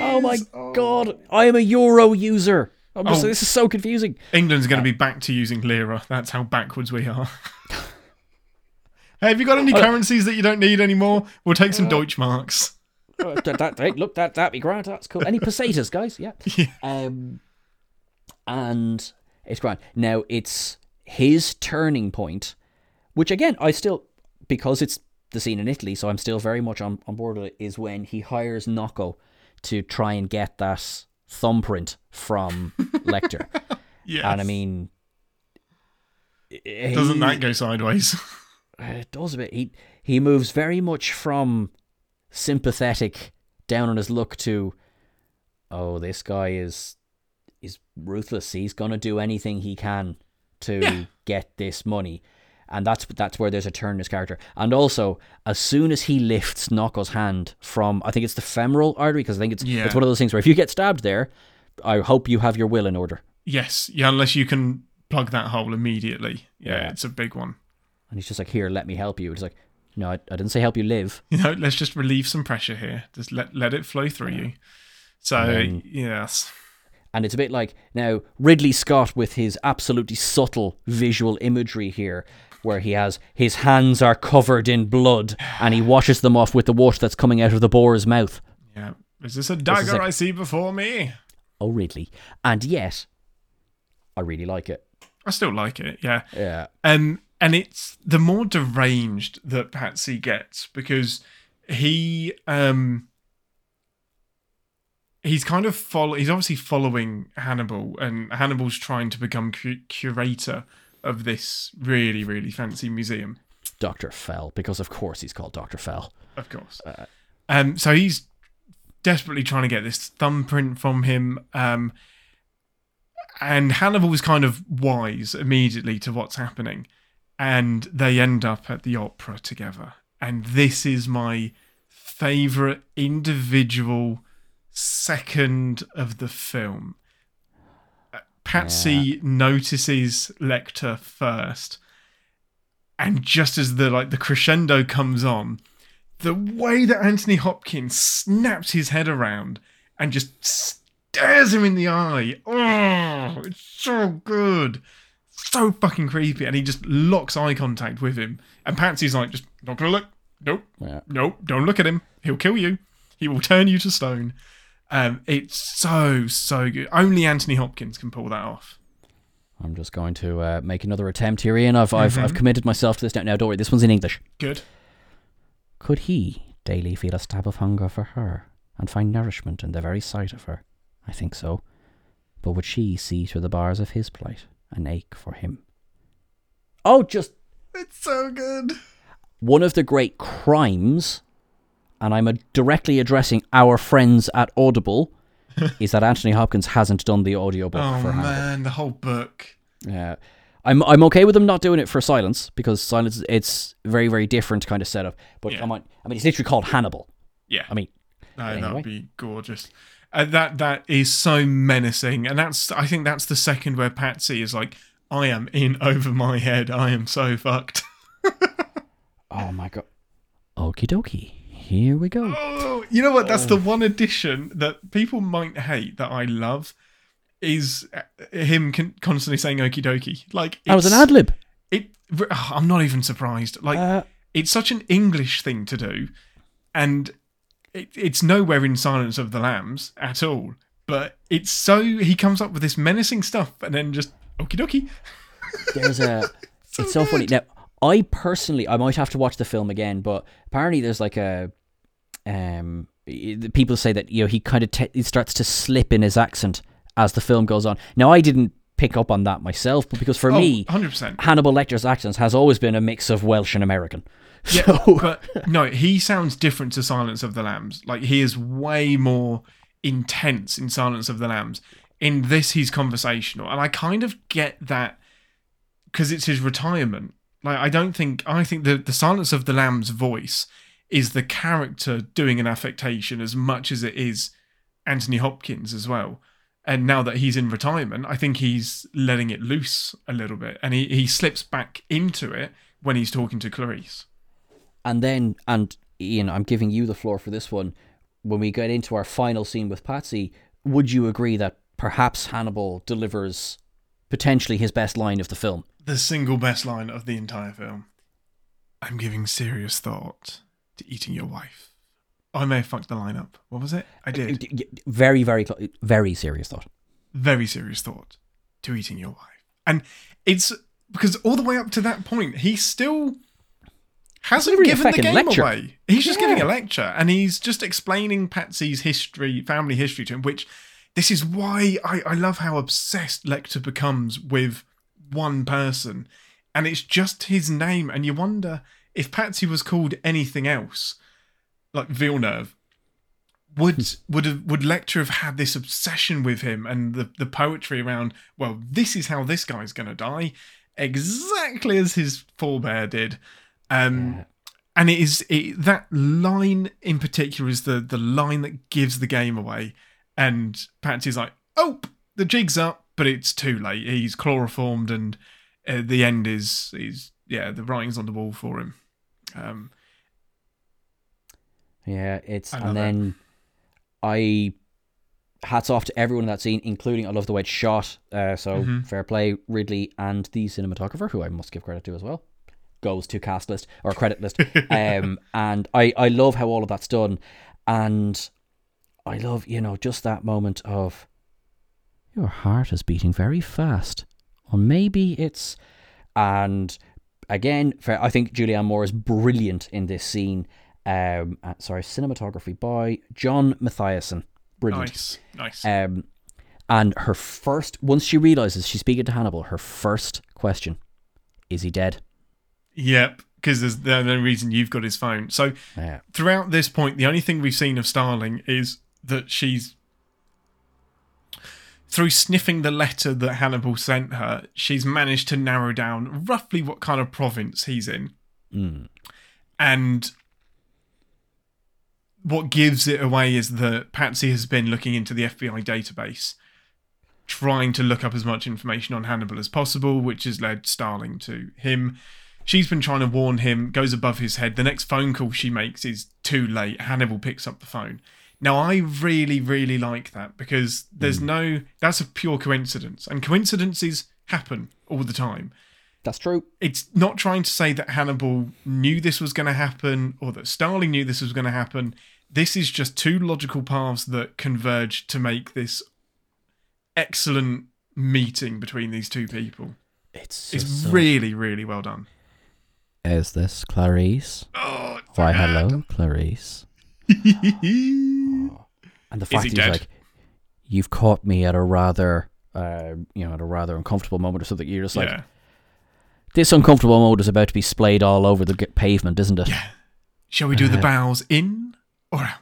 Oh my Years. god, I am a euro user. I'm just, Oh. This is so confusing. England's going to be back to using lira. That's how backwards we are. hey, have you got any currencies that you don't need anymore? We'll take some Deutschmarks. That, that, hey, look, that that'd be grand. That's cool. Any pesetas, guys? Yeah. Yeah. Um, and it's grand. Now it's his turning point, which again, I still because it's the scene in Italy, so I'm still very much on, on board with it. Is when he hires Gnocco to try and get that thumbprint from Lecter. Yes. And I mean, doesn't he- that go sideways? It does a bit. He he moves very much from sympathetic down on his luck to, oh, this guy is is ruthless. He's gonna do anything he can to Yeah. get this money, and that's that's where there's a turn in his character. And also, as soon as he lifts Gnocco's hand from, I think it's the femoral artery, because I think it's Yeah. it's one of those things where if you get stabbed there, I hope you have your will in order. yes. Yeah, unless you can plug that hole immediately. Yeah, Yeah. it's a big one. And he's just like, here, let me help you. It's like, no, I, I didn't say help you live. You know, let's just relieve some pressure here. Just let let it flow through you. So then- yes. And it's a bit like now Ridley Scott with his absolutely subtle visual imagery here, where he has his hands are covered in blood and he washes them off with the water that's coming out of the boar's mouth. Yeah. Is this a dagger I see before me? Oh, Ridley. And yet, I really like it. I still like it, yeah. Yeah. Um, and it's the more deranged that Pazzi gets because he um he's kind of follow he's obviously following Hannibal and Hannibal's trying to become cu- curator of this really really fancy museum Dr. Fell, because of course he's called Dr. Fell. of course um so he's desperately trying to get this thumbprint from him um and Hannibal was kind of wise immediately to what's happening and they end up at the opera together and this is my favorite individual second of the film Uh, Pazzi notices Lecter first and just as the like the crescendo comes on the way that Anthony Hopkins snaps his head around and just stares him in the eye. Oh, it's so good. So fucking creepy. And he just locks eye contact with him. And Pazzi's like, just not gonna look. Nope. Yeah. Nope. Don't look at him. He'll kill you. He will turn you to stone. Um, it's so, so good. Only Anthony Hopkins can pull that off. I'm just going to uh, make another attempt here, Ian. I've, I've, I've committed myself to this now. Now, don't worry, this one's in English. Good. Could he daily feel a stab of hunger for her and find nourishment in the very sight of her? I think so. But would she see through the bars of his plight and ache for him? Oh, just It's so good. one of the great crimes, and I'm directly addressing our friends at Audible, is that Anthony Hopkins hasn't done the audiobook Oh for Hannibal. man, the whole book. Yeah. I'm I'm okay with them not doing it for silence because silence it's very very different kind of setup. But Yeah. come on, I mean it's literally called Hannibal. Yeah. I mean, No, Anyway. that would be gorgeous. Uh, that that is so menacing, and that's I think that's the second where Pazzi is like, "I am in over my head. I am so fucked." oh my god. Okie dokie. Here we go. oh, you know what? That's the one addition that people might hate that I love is uh, him con- constantly saying "okie dokie." Like That was an ad lib. It. I'm not even surprised. Like Uh, it's such an English thing to do, and it, it's nowhere in Silence of the Lambs at all. But it's so he comes up with this menacing stuff, and then just okie dokie. there's a it's so funny. Now, I personally I might have to watch the film again, but apparently there's like a um the people say that you know he kind of te- he starts to slip in his accent as the film goes on. Now I didn't pick up on that myself, but because for Oh, me 100%. Hannibal Lecter's accent has always been a mix of Welsh and American. Yeah, So but no, he sounds different to Silence of the Lambs. Like he is way more intense in Silence of the Lambs. In this, he's conversational, and I kind of get that because it's his retirement. Like I don't think I think the the Silence of the Lambs voice is the character doing an affectation as much as it is Anthony Hopkins as well. And now that he's in retirement, I think he's letting it loose a little bit, and he, he slips back into it when he's talking to Clarice. And then and Ian, I'm giving you the floor for this one. When we get into our final scene with Pazzi, would you agree that perhaps Hannibal delivers potentially his best line of the film? the single best line of the entire film. I'm giving serious thought to eating your wife. I may have fucked the line up. What was it? I did. Uh, very, very, clo- very serious thought. Very serious thought to eating your wife. And it's because all the way up to that point, he's still hasn't Really given the game lecture. away. He's just giving a lecture and he's just explaining Pazzi's history, family history to him, which this is why I, I love how obsessed Lecter becomes with one person. And it's just his name. And you wonder if Pazzi was called anything else, like Villeneuve, would hmm. would have would Lecter have had this obsession with him and the, the poetry around, well, this is how this guy's gonna die, exactly as his forebear did. Um Yeah. and it is it, that line in particular is the the line that gives the game away and Pazzi's like oh the jig's up but it's too late he's chloroformed and uh, the end is is yeah the writing's on the wall for him um Yeah, it's and then I hats off to everyone in that scene, including I love the way it's shot. Uh, so Mhm. fair play, Ridley and the cinematographer, who I must give credit to as well, goes to cast list or credit list. um, and I I love how all of that's done, and I love you know just that moment of your heart is beating very fast. Or maybe it's and again, I think Julianne Moore is brilliant in this scene. Um, uh, sorry, cinematography by John Mathieson. Brilliant. nice nice Um, and her first, once she realizes she's speaking to Hannibal, her first question is he dead? Yep because there's the only reason you've got his phone so Yeah. throughout this point, the only thing we've seen of Starling is that she's through sniffing the letter that Hannibal sent her, she's managed to narrow down roughly what kind of province he's in. Mm. And what gives it away is that Pazzi has been looking into the FBI database, trying to look up as much information on Hannibal as possible, which has led Starling to him. She's been trying to warn him, goes above his head. The next phone call she makes is too late. Hannibal picks up the phone. Now, I really, really like that because there's hmm. no, that's a pure coincidence. And coincidences happen all the time That's true. it's not trying to say that Hannibal knew this was going to happen or that Starling knew this was going to happen. This is just two logical paths that converge to make this excellent meeting between these two people. It's, It's so- really, really well done. Is this Clarice? Oh, Why, hello, Clarice. good. And the fact he that he's dead? like, you've caught me at a rather, uh, you know, at a rather uncomfortable moment or something. You're just like, yeah. this uncomfortable moment is about to be splayed all over the pavement, isn't it? Yeah. Shall we do the Uh, bows in or out?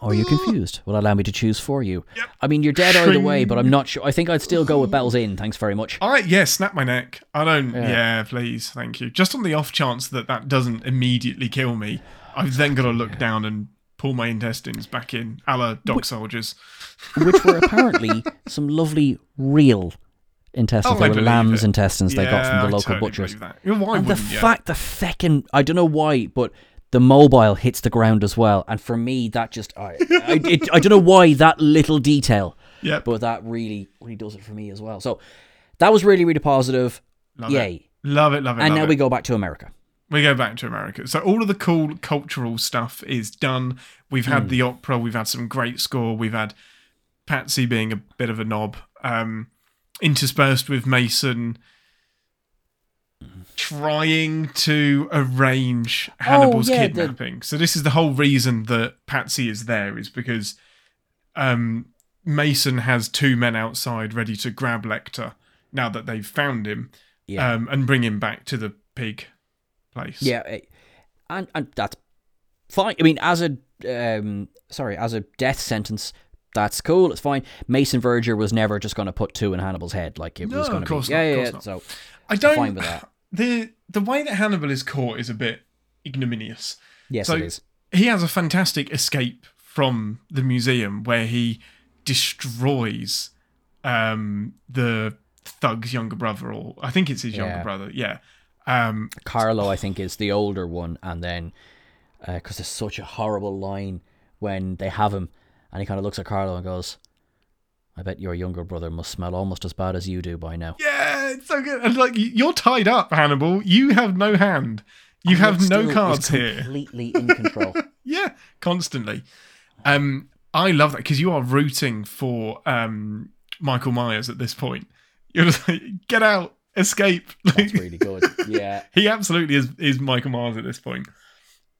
Or are you mm. confused? Well, allow me to choose for you. Yep. I mean, you're dead either way, but I'm not sure. I think I'd still go with bells in. Thanks very much. I yeah, snap my neck. I don't. Yeah. Yeah. please, thank you. Just on the off chance that that doesn't immediately kill me, I've then got to look down and pull my intestines back in, a la dog soldiers. Which were apparently some lovely real intestines. Oh, they were lamb's it. intestines they got from the local totally butchers. that. Why And the fact the feckin' I don't know why, but the mobile hits the ground as well. And for me, that just I I, it, I don't know why that little detail, Yeah. But that really really does it for me as well. So that was really really positive. Love Yay! it. Love it. Love it. And love now it. we go back to America. we go back to America. So all of the cool cultural stuff is done. We've had the opera. We've had some great score. We've had Pazzi being a bit of a knob, um, interspersed with Mason trying to arrange Hannibal's Oh, yeah, the- kidnapping. So this is the whole reason that Pazzi is there is because um, Mason has two men outside ready to grab Lecter now that they've found him Yeah. um, and bring him back to the pig place. Yeah, eh, and and that's fine. I mean, as a um, sorry, as a death sentence, that's cool. It's fine. Mason Verger was never just going to put two in Hannibal's head. Like it No, was going to be. not, Yeah, of yeah. course yeah. not. So I don't. fine with that. The the way that Hannibal is caught is a bit ignominious. yes, so it is. he has a fantastic escape from the museum where he destroys um, the thug's younger brother, or I think it's his younger brother. Yeah. Um, Carlo, I think, is the older one, and then because there's such a horrible line when they have him, and he kind of looks at Carlo and goes, "I bet your younger brother must smell almost as bad as you do by now." yeah, it's so good. And like you're tied up, Hannibal. You have no hand. You And have no cards here. Completely in control. Yeah, constantly. Um, I love that because you are rooting for um, Michael Myers at this point. You're just like, get out. escape. That's really good. Yeah. he absolutely is is Michael Myers at this point.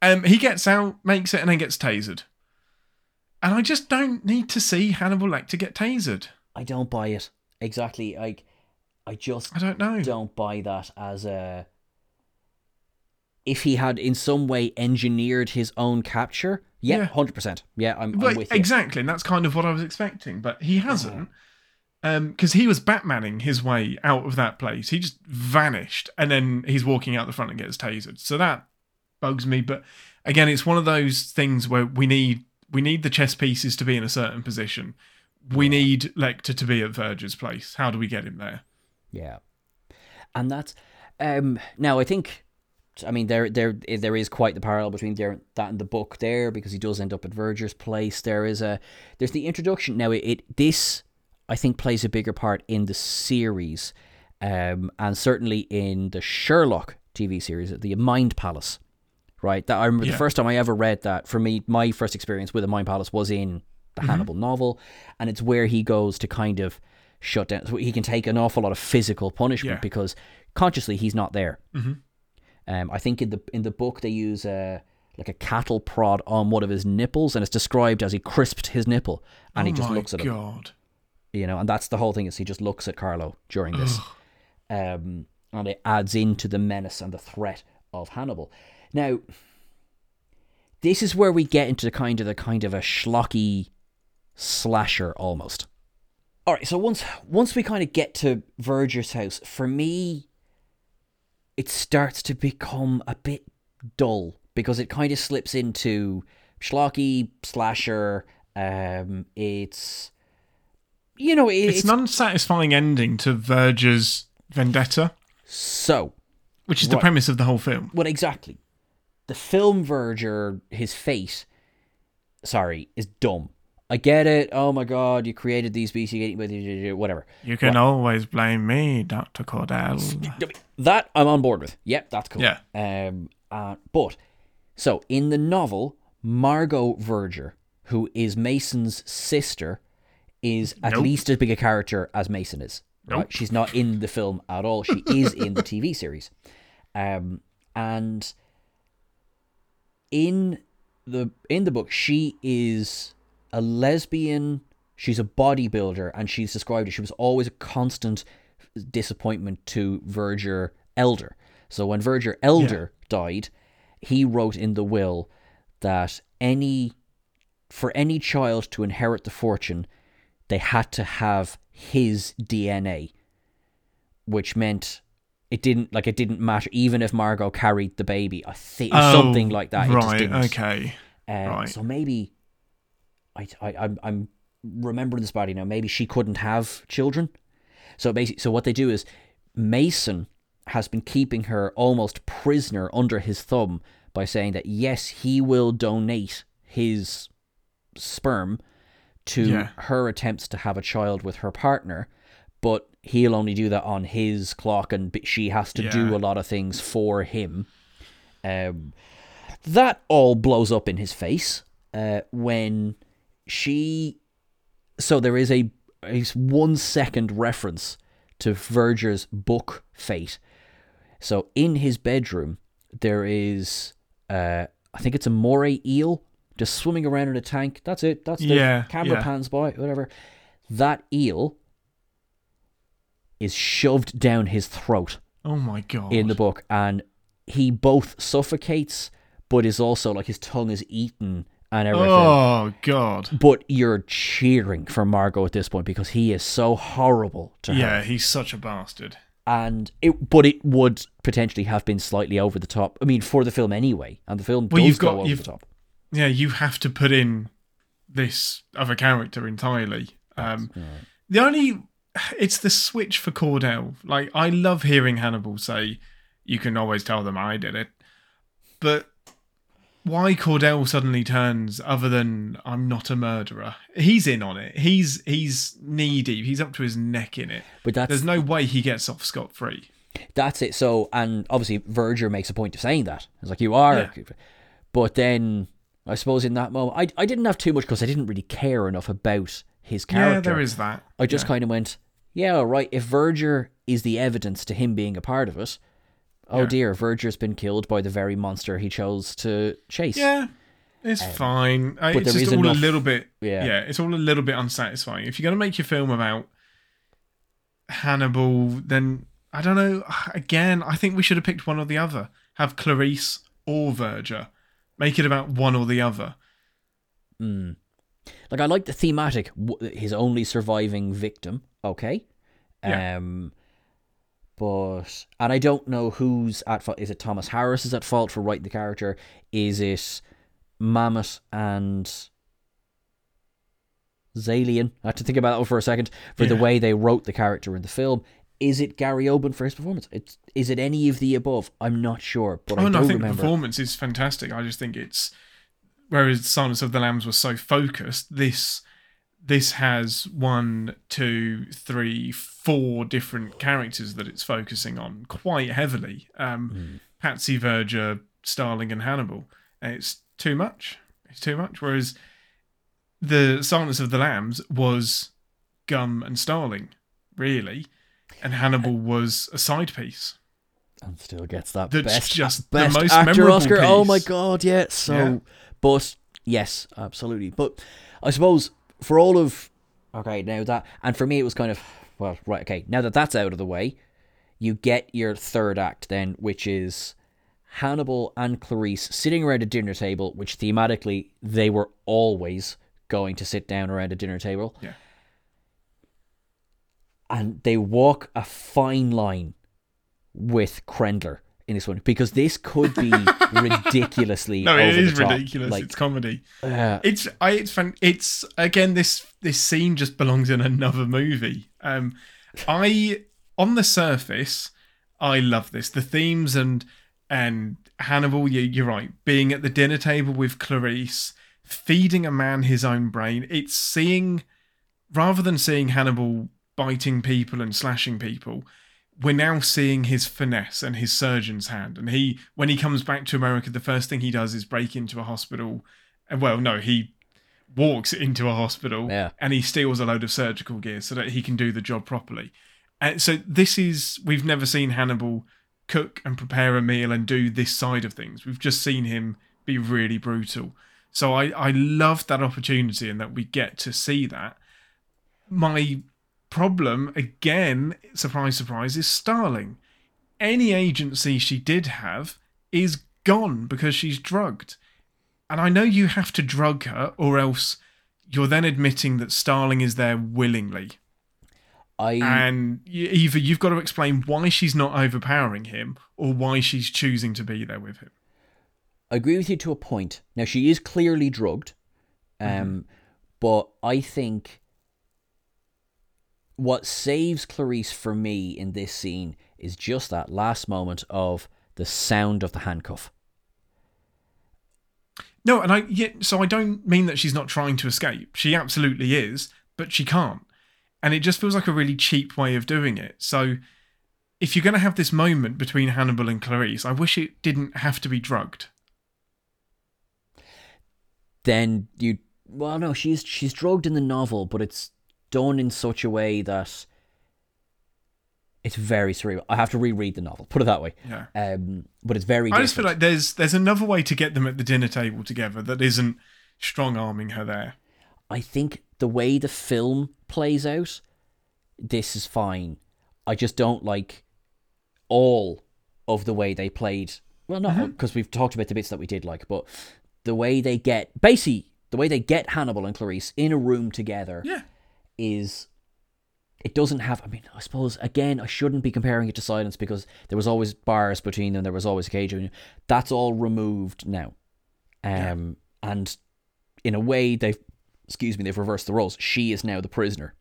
Um, he gets out, makes it, and then gets tasered. And I just don't need to see Hannibal Lecter get tasered. I don't buy it. Exactly. Like I just I don't know. don't buy that as a if he had in some way engineered his own capture. Yeah, Yeah. hundred percent. Yeah, I'm, I'm with you. exactly, and that's kind of what I was expecting. But he uh-huh. hasn't, um, because he was Batmaning his way out of that place. He just vanished, and then he's walking out the front and gets tasered. So that bugs me. But again, it's one of those things where we need we need the chess pieces to be in a certain position. We need Lecter to be at Verger's place. How do we get him there? Yeah, and that's um now I think. I mean, there, there, there is quite the parallel between there, that and the book there because he does end up at Verger's place. There is a, there's the introduction. Now, it, it this I think plays a bigger part in the series, um, and certainly in the Sherlock TV series, the Mind Palace. Right, that I remember Yeah. the first time I ever read that. For me, my first experience with the Mind Palace was in the Hannibal novel, and it's where he goes to kind of shut down. So he can take an awful lot of physical punishment Yeah. because consciously he's not there. Um, I think in the in the book they use a like a cattle prod on one of his nipples, and it's described as he crisped his nipple, and oh he just looks at him god! you know, and that's the whole thing is he just looks at Carlo during this, um, and it adds into the menace and the threat of Hannibal. Now, this is where we get into the kind of the kind of a schlocky slasher almost. All right, so once once we kind of get to Verger's house, for me, it starts to become a bit dull because it kind of slips into schlocky slasher. Um, it's you know, it, It's, it's, an unsatisfying ending to Verger's vendetta, so which is the Right. premise of the whole film. well exactly. The film Verger, his face, sorry, is dumb. I get it. Oh my god, you created these get whatever. You can always blame me, Doctor Cordell. That I'm on board with. Yep, that's cool. Yeah. Um. Uh, but so in the novel, Margot Verger, who is Mason's sister, is at Nope. least as big a character as Mason is. Right? Nope. She's not in the film at all. She is in the TV series. Um. And in the in the book, she is a lesbian. She's a bodybuilder, and she's described as she was always a constant disappointment to Verger Elder. So when Verger Elder died, he wrote in the will that any for any child to inherit the fortune, they had to have his DNA, which meant it didn't like it didn't matter even if Margot carried the baby. I think something like that. It just Oh, Right. Okay. Um, Right. So maybe I, I I'm I'm remembering this body now. Maybe she couldn't have children. So basically, so what they do is Mason has been keeping her almost prisoner under his thumb by saying that yes, he will donate his sperm to Yeah. her attempts to have a child with her partner, but he'll only do that on his clock, and she has to do a lot of things for him. Um, that all blows up in his face uh, when she. So there is a, a one second reference to Verger's book Fate. So in his bedroom, there is, uh, I think it's a moray eel just swimming around in a tank. That's it. That's the Yeah, camera yeah. pans by, whatever. That eel is shoved down his throat Oh my god. in the book, and he both suffocates, but is also like his tongue is eaten and everything. Oh god. But you're cheering for Margot at this point because he is so horrible to her. Yeah, he's such a bastard. And it, but it would potentially have been slightly over the top. I mean, for the film anyway, and the film Well, does you've go got- over you've- the top. Yeah, you have to put in this other character entirely. Um, the only it's the switch for Cordell. Like I love hearing Hannibal say, "You can always tell them I did it," but why Cordell suddenly turns other than I'm not a murderer? He's in on it. He's he's knee deep. He's up to his neck in it. But that's There's no way he gets off scot free. That's it. So, and obviously, Verger makes a point of saying that. It's like, you are. But then, I suppose in that moment, I, I didn't have too much because I didn't really care enough about his character. Yeah, there is that. I just Yeah. kind of went, yeah, all right, if Verger is the evidence to him being a part of it, oh Yeah. dear, Verger's been killed by the very monster he chose to chase. Yeah, it's fine. Uh, Um, it's just all enough- a little bit. Yeah. Yeah. it's all a little bit unsatisfying. If you're going to make your film about Hannibal, then I don't know. Again, I think we should have picked one or the other. Have Clarice or Verger. Make it about one or the other. Like I like the thematic, his only surviving victim. Okay, Yeah. um, but and I don't know who's at fault. Is it Thomas Harris is at fault for writing the character? Is it Mamet and Zaillian? I had to think about that for a second for the way they wrote the character in the film. Is it Gary Oldman for his performance? It's is it any of the above? I'm not sure, but I oh don't no, I think the remember. performance is fantastic. I just think it's whereas Silence of the Lambs was so focused, this this has one, two, three, four different characters that it's focusing on quite heavily. Um, Pazzi Verger, Starling, and Hannibal. And it's too much. It's too much. Whereas the Silence of the Lambs was Gumb and Starling, really, and Hannibal was a side piece. and still gets that That's best just the best most actor memorable Oscar. Oh my god, yeah. So, Yeah. but yes, absolutely. But I suppose for all of okay, now that and for me it was kind of well, right. Okay, now that that's out of the way, you get your third act then, which is Hannibal and Clarice sitting around a dinner table, which thematically they were always going to sit down around a dinner table. Yeah. And they walk a fine line with Krendler in this one because this could be ridiculously No, over it is the top. ridiculous. Like, it's comedy. uh, It's I it's fun. It's again this this scene just belongs in another movie. Um, I on the surface, I love this. The themes and and Hannibal. You, you're right. Being at the dinner table with Clarice, feeding a man his own brain. It's seeing rather than seeing Hannibal biting people and slashing people. We're now seeing his finesse and his surgeon's hand. And he, when he comes back to America, the first thing he does is break into a hospital. And well, no, he walks into a hospital Yeah. and he steals a load of surgical gear so that he can do the job properly. And so this is we've never seen Hannibal cook and prepare a meal and do this side of things. We've just seen him be really brutal. So I I love that opportunity and that we get to see that. My problem again, surprise surprise, is Starling. Any agency she did have is gone because she's drugged. And I know you have to drug her, or else you're then admitting that Starling is there willingly. I And either you've got to explain why she's not overpowering him, or why she's choosing to be there with him. I agree with you to a point. Now she is clearly drugged, um, Mm-hmm. but I think what saves Clarice for me in this scene is just that last moment of the sound of the handcuff. No, and I yeah, so I don't mean that she's not trying to escape. She absolutely is, but she can't. And it just feels like a really cheap way of doing it. So if you're going to have this moment between Hannibal and Clarice, I wish it didn't have to be drugged. Then you, well, no, she's she's drugged in the novel, but it's done in such a way that it's very surreal. I have to reread the novel. Put it that way. Yeah. Um, but it's very. I just feel like there's there's another way to get them at the dinner table together that isn't strong arming her there. I think the way the film plays out, this is fine. I just don't like all of the way they played. Well, not because we've talked about the bits that we did like, but the way they get basically the way they get Hannibal and Clarice in a room together Yeah. Is it doesn't have I mean, I suppose again I shouldn't be comparing it to silence because there was always bars between them, there was always a cage them. That's all removed now. Um and in a way they've excuse me, they've reversed the roles. She is now the prisoner.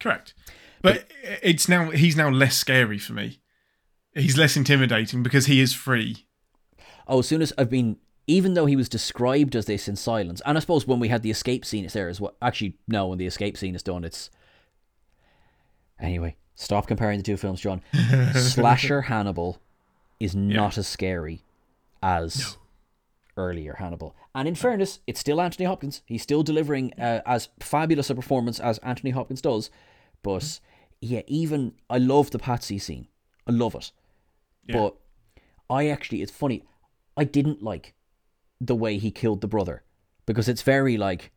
Correct. But it's now he's now less scary for me. He's less intimidating because he is free. Oh, as soon as I've been even though he was described as this in silence, and I suppose when we had the escape scene it's there as well actually no, when the escape scene is done it's Anyway, stop comparing the two films, John. Slasher Hannibal is not as scary as earlier Hannibal. And in fairness, it's still Anthony Hopkins. He's still delivering uh, as fabulous a performance as Anthony Hopkins does, but yeah, even I love the Pazzi scene. I love it. Yeah. But I actually, it's funny. I didn't like the way he killed the brother because it's very like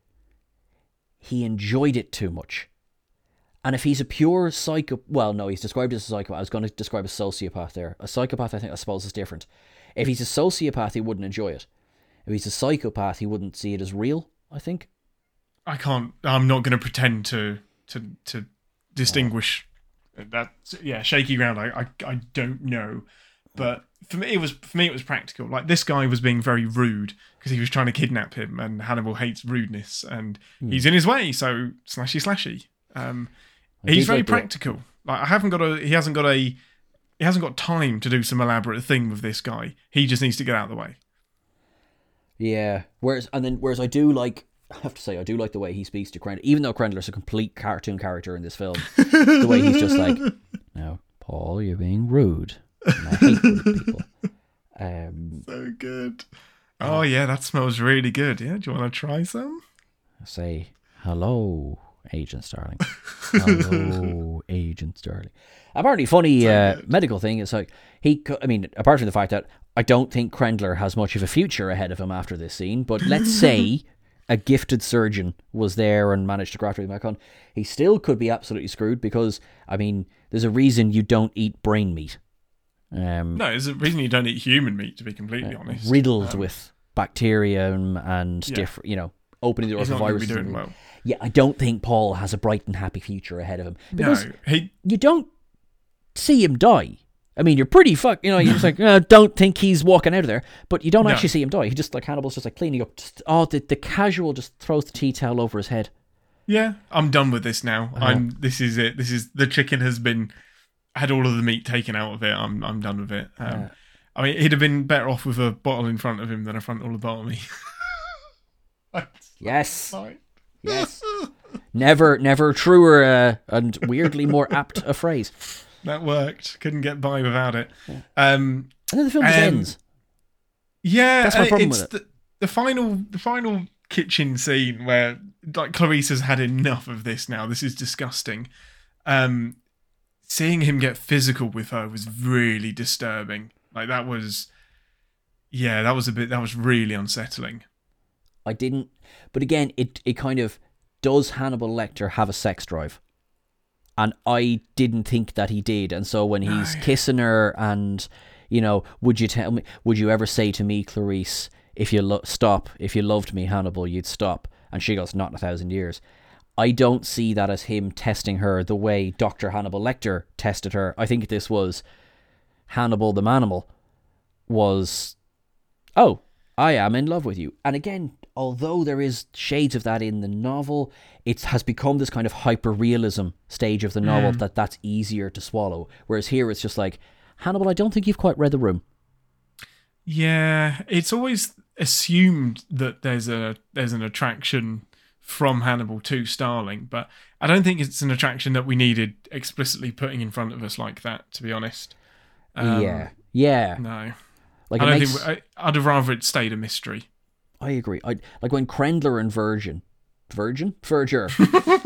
he enjoyed it too much. And if he's a pure psycho, well, no, he's described as a psychopath. I was going to describe a sociopath there. A psychopath, I think, I suppose, is different. If he's a sociopath, he wouldn't enjoy it. If he's a psychopath, he wouldn't see it as real. I think. I can't. I'm not going to pretend to to to distinguish that. Yeah, shaky ground. I I, I don't know, but for me it was for me it was practical. Like this guy was being very rude because he was trying to kidnap him, and Hannibal hates rudeness, and he's in his way. So slashy slashy. Um, he's very like practical. Like I haven't got a. He hasn't got a. He hasn't got time to do some elaborate thing with this guy. He just needs to get out of the way. Yeah. Whereas, and then, whereas I do like, I have to say, I do like the way he speaks to Krendler, even though Krendler's a complete cartoon character in this film. the way he's just like, no, Paul, you're being rude. And I hate rude people. Um, So good. Oh yeah, that smells really good. Yeah, do you want to try some? I say, hello, Agent Starling. Hello, Agent Starling. Apparently, funny uh, medical thing is like he. co- I mean, apart from the fact that I don't think Krendler has much of a future ahead of him after this scene, but let's say a gifted surgeon was there and managed to graft him back on, he still could be absolutely screwed because I mean, there's a reason you don't eat brain meat. Um, No, there's a reason you don't eat human meat. To be completely honest, riddled with bacteria and, and Yeah. different, you know, opening the door for viruses. doing well. Yeah, I don't think Paul has a bright and happy future ahead of him because no, he. you don't see him die. I mean, you're pretty fuck. You know, you're just like, uh, don't think he's walking out of there, but you don't No. actually see him die. He just like Hannibal's just like cleaning up. Just, oh, the the casual just throws the tea towel over his head. Yeah, I'm done with this now. I'm. This is it. This is the chicken has been had all of the meat taken out of it. I'm. I'm done with it. Um, Yeah. I mean, he'd have been better off with a bottle in front of him than a frontal lobotomy. Yes, yes. never, never truer uh, and weirdly more apt a phrase. That worked. Couldn't get by without it. Um, And then the film just Um, ends. Yeah, That's my problem it's with The, the final, the final kitchen scene where like Clarice has had enough of this now. This is disgusting. Um, seeing him get physical with her was really disturbing. Like that was, yeah, that was a bit. That was really unsettling. I didn't. But again, it it kind of does Hannibal Lecter have a sex drive? And I didn't think that he did. And so when he's kissing her and you know, would you tell me would you ever say to me, Clarice, if you lo- stop, if you loved me, Hannibal, you'd stop? And she goes, Not in a thousand years. I don't see that as him testing her the way Dr. Hannibal Lecter tested her. I think this was Hannibal the Manimal was oh, I am in love with you. And again, although there is shades of that in the novel, it has become this kind of hyper realism stage of the novel hmm. that that's easier to swallow. Whereas here it's just like, Hannibal, I don't think you've quite read the room. Yeah, it's always assumed that there's a there's an attraction from Hannibal to Starling, but I don't think it's an attraction that we needed explicitly putting in front of us like that. To be honest, Um, yeah. Yeah. no, Like I don't makes, think I, I'd have rather it stayed a mystery. I agree. I like when Krendler and Virgin, Virgin, Verger.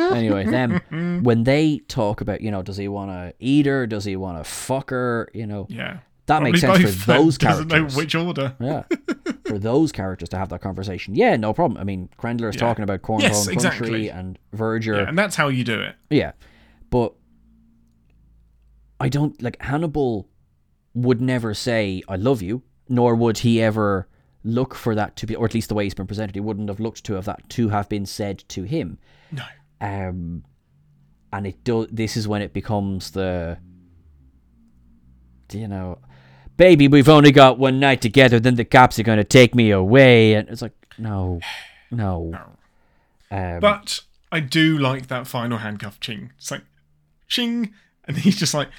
anyway, them when they talk about you know does he want to eat her, does he want to fuck her, you know Yeah, that makes sense both, for those doesn't characters. know which order. Yeah, for those characters to have that conversation, yeah, no problem. I mean, Krendler is Yeah. talking about Cornhole Yes, and exactly. Country and Verger. Yeah, and that's how you do it. Yeah, but I don't like Hannibal would never say "I love you," nor would he ever look for that to be, or at least the way he's been presented, he wouldn't have looked to have that to have been said to him. No, Um, and it do. This is when it becomes the, you know, baby, we've only got one night together. Then the cops are going to take me away, and it's like, no, no. Um, but I do like that final handcuff ching. It's like ching, and he's just like,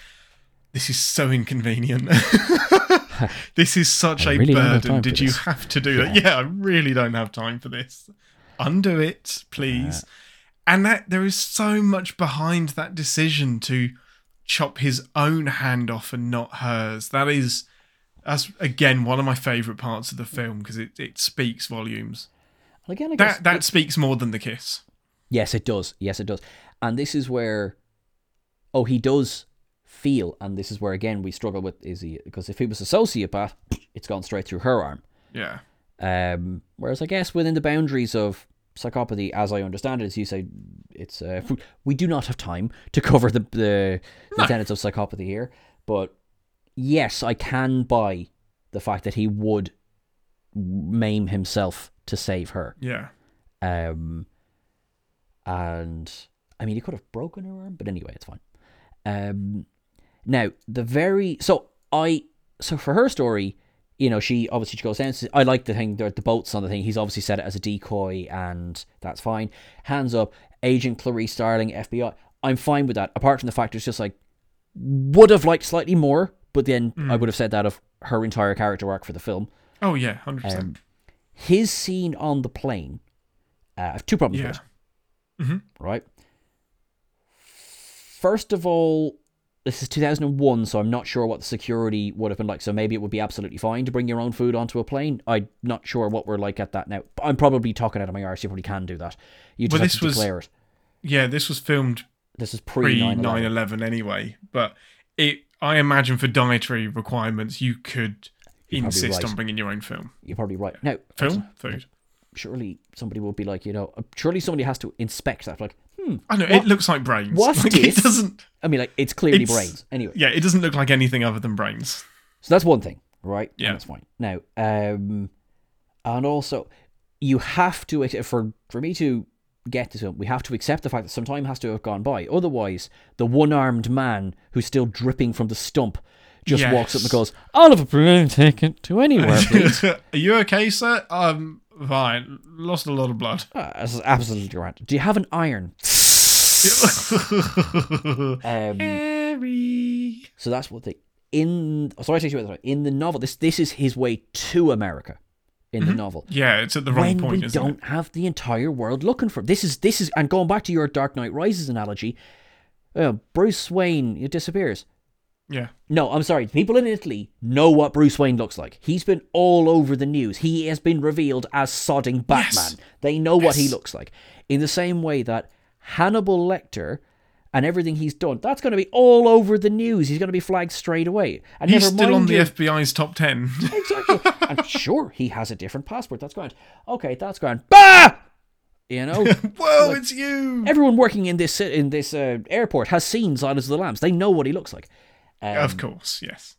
"This is so inconvenient. this is such I a really burden. Did you this." have to do that? Yeah, I really don't have time for this. Undo it, please." And that there is so much behind that decision to chop his own hand off and not hers. That is, that's again one of my favourite parts of the film because it, it speaks volumes. again, I guess That that speaks more than the kiss. Yes, it does. Yes, it does. And this is where oh, he does feel, and this is where again we struggle with is he because if he was a sociopath, it's gone straight through her arm. Yeah. Um, whereas I guess within the boundaries of psychopathy, as I understand it, as you say, it's uh, we do not have time to cover the the, the No. tenets of psychopathy here. But yes, I can buy the fact that he would maim himself to save her. Yeah. Um, and I mean, he could have broken her arm, but anyway, it's fine. Um, now the very so I so for her story, you know, she obviously she goes down. I like the thing the, the boats on the thing. He's obviously set it as a decoy, and that's fine. Hands up, Agent Clarice Starling, FBI. I'm fine with that. Apart from the fact it's just like would have liked slightly more, but then I would have said that of her entire character arc for the film. Oh yeah, hundred percent. Um, his scene on the plane. Uh, I have two problems Yeah. with it. Right. First of all, this is 2001, so I'm not sure what the security would have been like. So maybe it would be absolutely fine to bring your own food onto a plane. I'm not sure what we're like at that now. I'm probably talking out of my arse. You probably can do that. You just Well, have to was declare it. Yeah, this was filmed This is pre pre 9 9 11 anyway, but it I imagine for dietary requirements you could You're insist right. on bringing your own film. You're probably right. Now, Film? Food. surely somebody would be like, you know, uh, surely somebody has to inspect that. Like, hmm. I know, What- it looks like brains. what's like? It doesn't I mean, like, it's clearly It's- brains. Anyway. yeah, it doesn't look like anything other than brains. So that's one thing, right? And Yeah. that's fine. Now, um, and also, you have to for for me to get this film, we have to accept the fact that some time has to have gone by. Otherwise, the one-armed man who's still dripping from the stump just walks up and Yes. goes, "Oliver, bring take it to anywhere, please." Are you okay, sir? Um fine. Lost a lot of blood. Ah, this is absolutely right. Do you have an iron? Um, Harry. so that's what they in. Sorry, I take you In the novel, this this is his way to America. In the novel, Yeah, it's at the wrong when point, we don't it? have the entire world looking for him. This is this is and going back to your Dark Knight Rises analogy, uh, Bruce Wayne it disappears. Yeah. No, I'm sorry. People in Italy know what Bruce Wayne looks like. He's been all over the news. He has been revealed as sodding Batman. Yes. They know what he looks like. In the same way that Hannibal Lecter and everything he's done, that's going to be all over the news. He's going to be flagged straight away. And He's still on the FBI's top 10. Exactly. I'm sure he has a different passport. That's grand. Okay, that's grand. Bah! You know, Whoa, it's you. everyone working in this in this uh, airport has seen Silence of the Lambs. They know what he looks like. Um, of course, yes.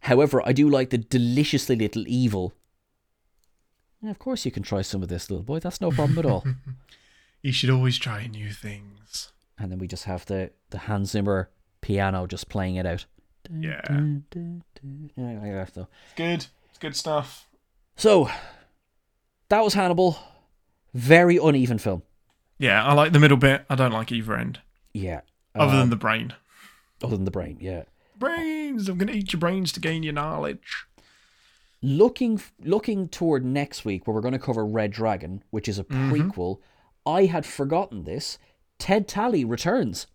However, I do like the deliciously little evil. And of course, you can try some of this, little boy. That's no problem at all. You should always try new things. and then we just have the the Hans Zimmer piano just playing it out. Yeah. Yeah, yeah, so. It's good. It's good stuff. So, that was Hannibal. Very uneven film. Yeah, I like the middle bit. I don't like either end. Yeah. Other Um, than the brain. Other than the brain, yeah. Brains! I'm going to eat your brains to gain your knowledge. looking looking toward next week where we're going to cover Red Dragon, which is a mm-hmm. prequel. I had forgotten this. Ted Tally returns.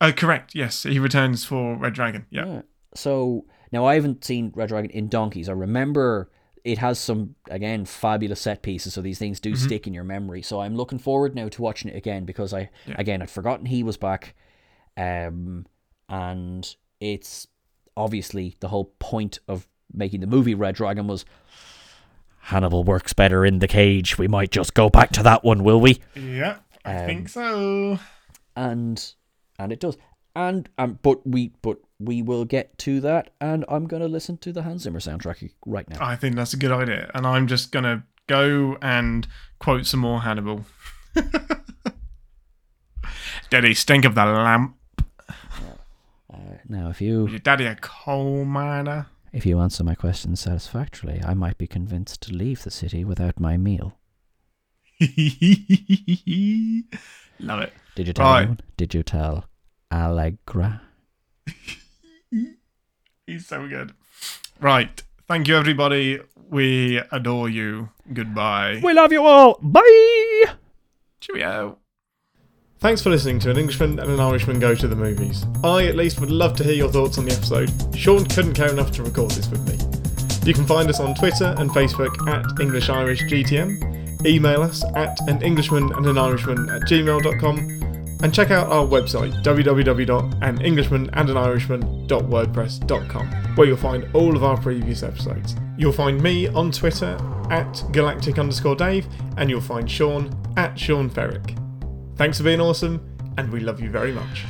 Oh, correct. Yes, he returns for Red Dragon. Yeah. Yeah. So now I haven't seen Red Dragon in donkeys. I remember it has some again fabulous set pieces, so these things do mm-hmm. stick in your memory. So I'm looking forward now to watching it again because I Yeah. again I'd forgotten he was back, um, and it's obviously the whole point of making the movie Red Dragon was Hannibal works better in the cage. We might just go back to that one, will we? Yeah, I Um, think so. and and it does and um but we but we will get to that and i'm going to listen to the hans zimmer soundtrack right now I think that's a good idea. And I'm just going to go and quote some more Hannibal. Daddy, stink of the lamp. Uh, now if you your daddy a coal miner? if you answer my questions satisfactorily i might be convinced to leave the city without my meal Love it. did you tell Right. anyone did you tell allegra He's so good. Right. Thank you, everybody. We adore you. Goodbye. we love you all bye Cheerio. Thanks for listening to An Englishman and an Irishman Go to the Movies. I, at least, would love to hear your thoughts on the episode. Sean couldn't care enough to record this with me. You can find us on Twitter and Facebook at EnglishIrishGTM, email us at an Englishman and an Irishman at gmail.com, and check out our website www.anenglishmanandanirishman.wordpress.com, where you'll find all of our previous episodes. You'll find me on Twitter at galactic underscore Dave, and you'll find Sean at Sean Ferrick. Thanks for being awesome, and we love you very much.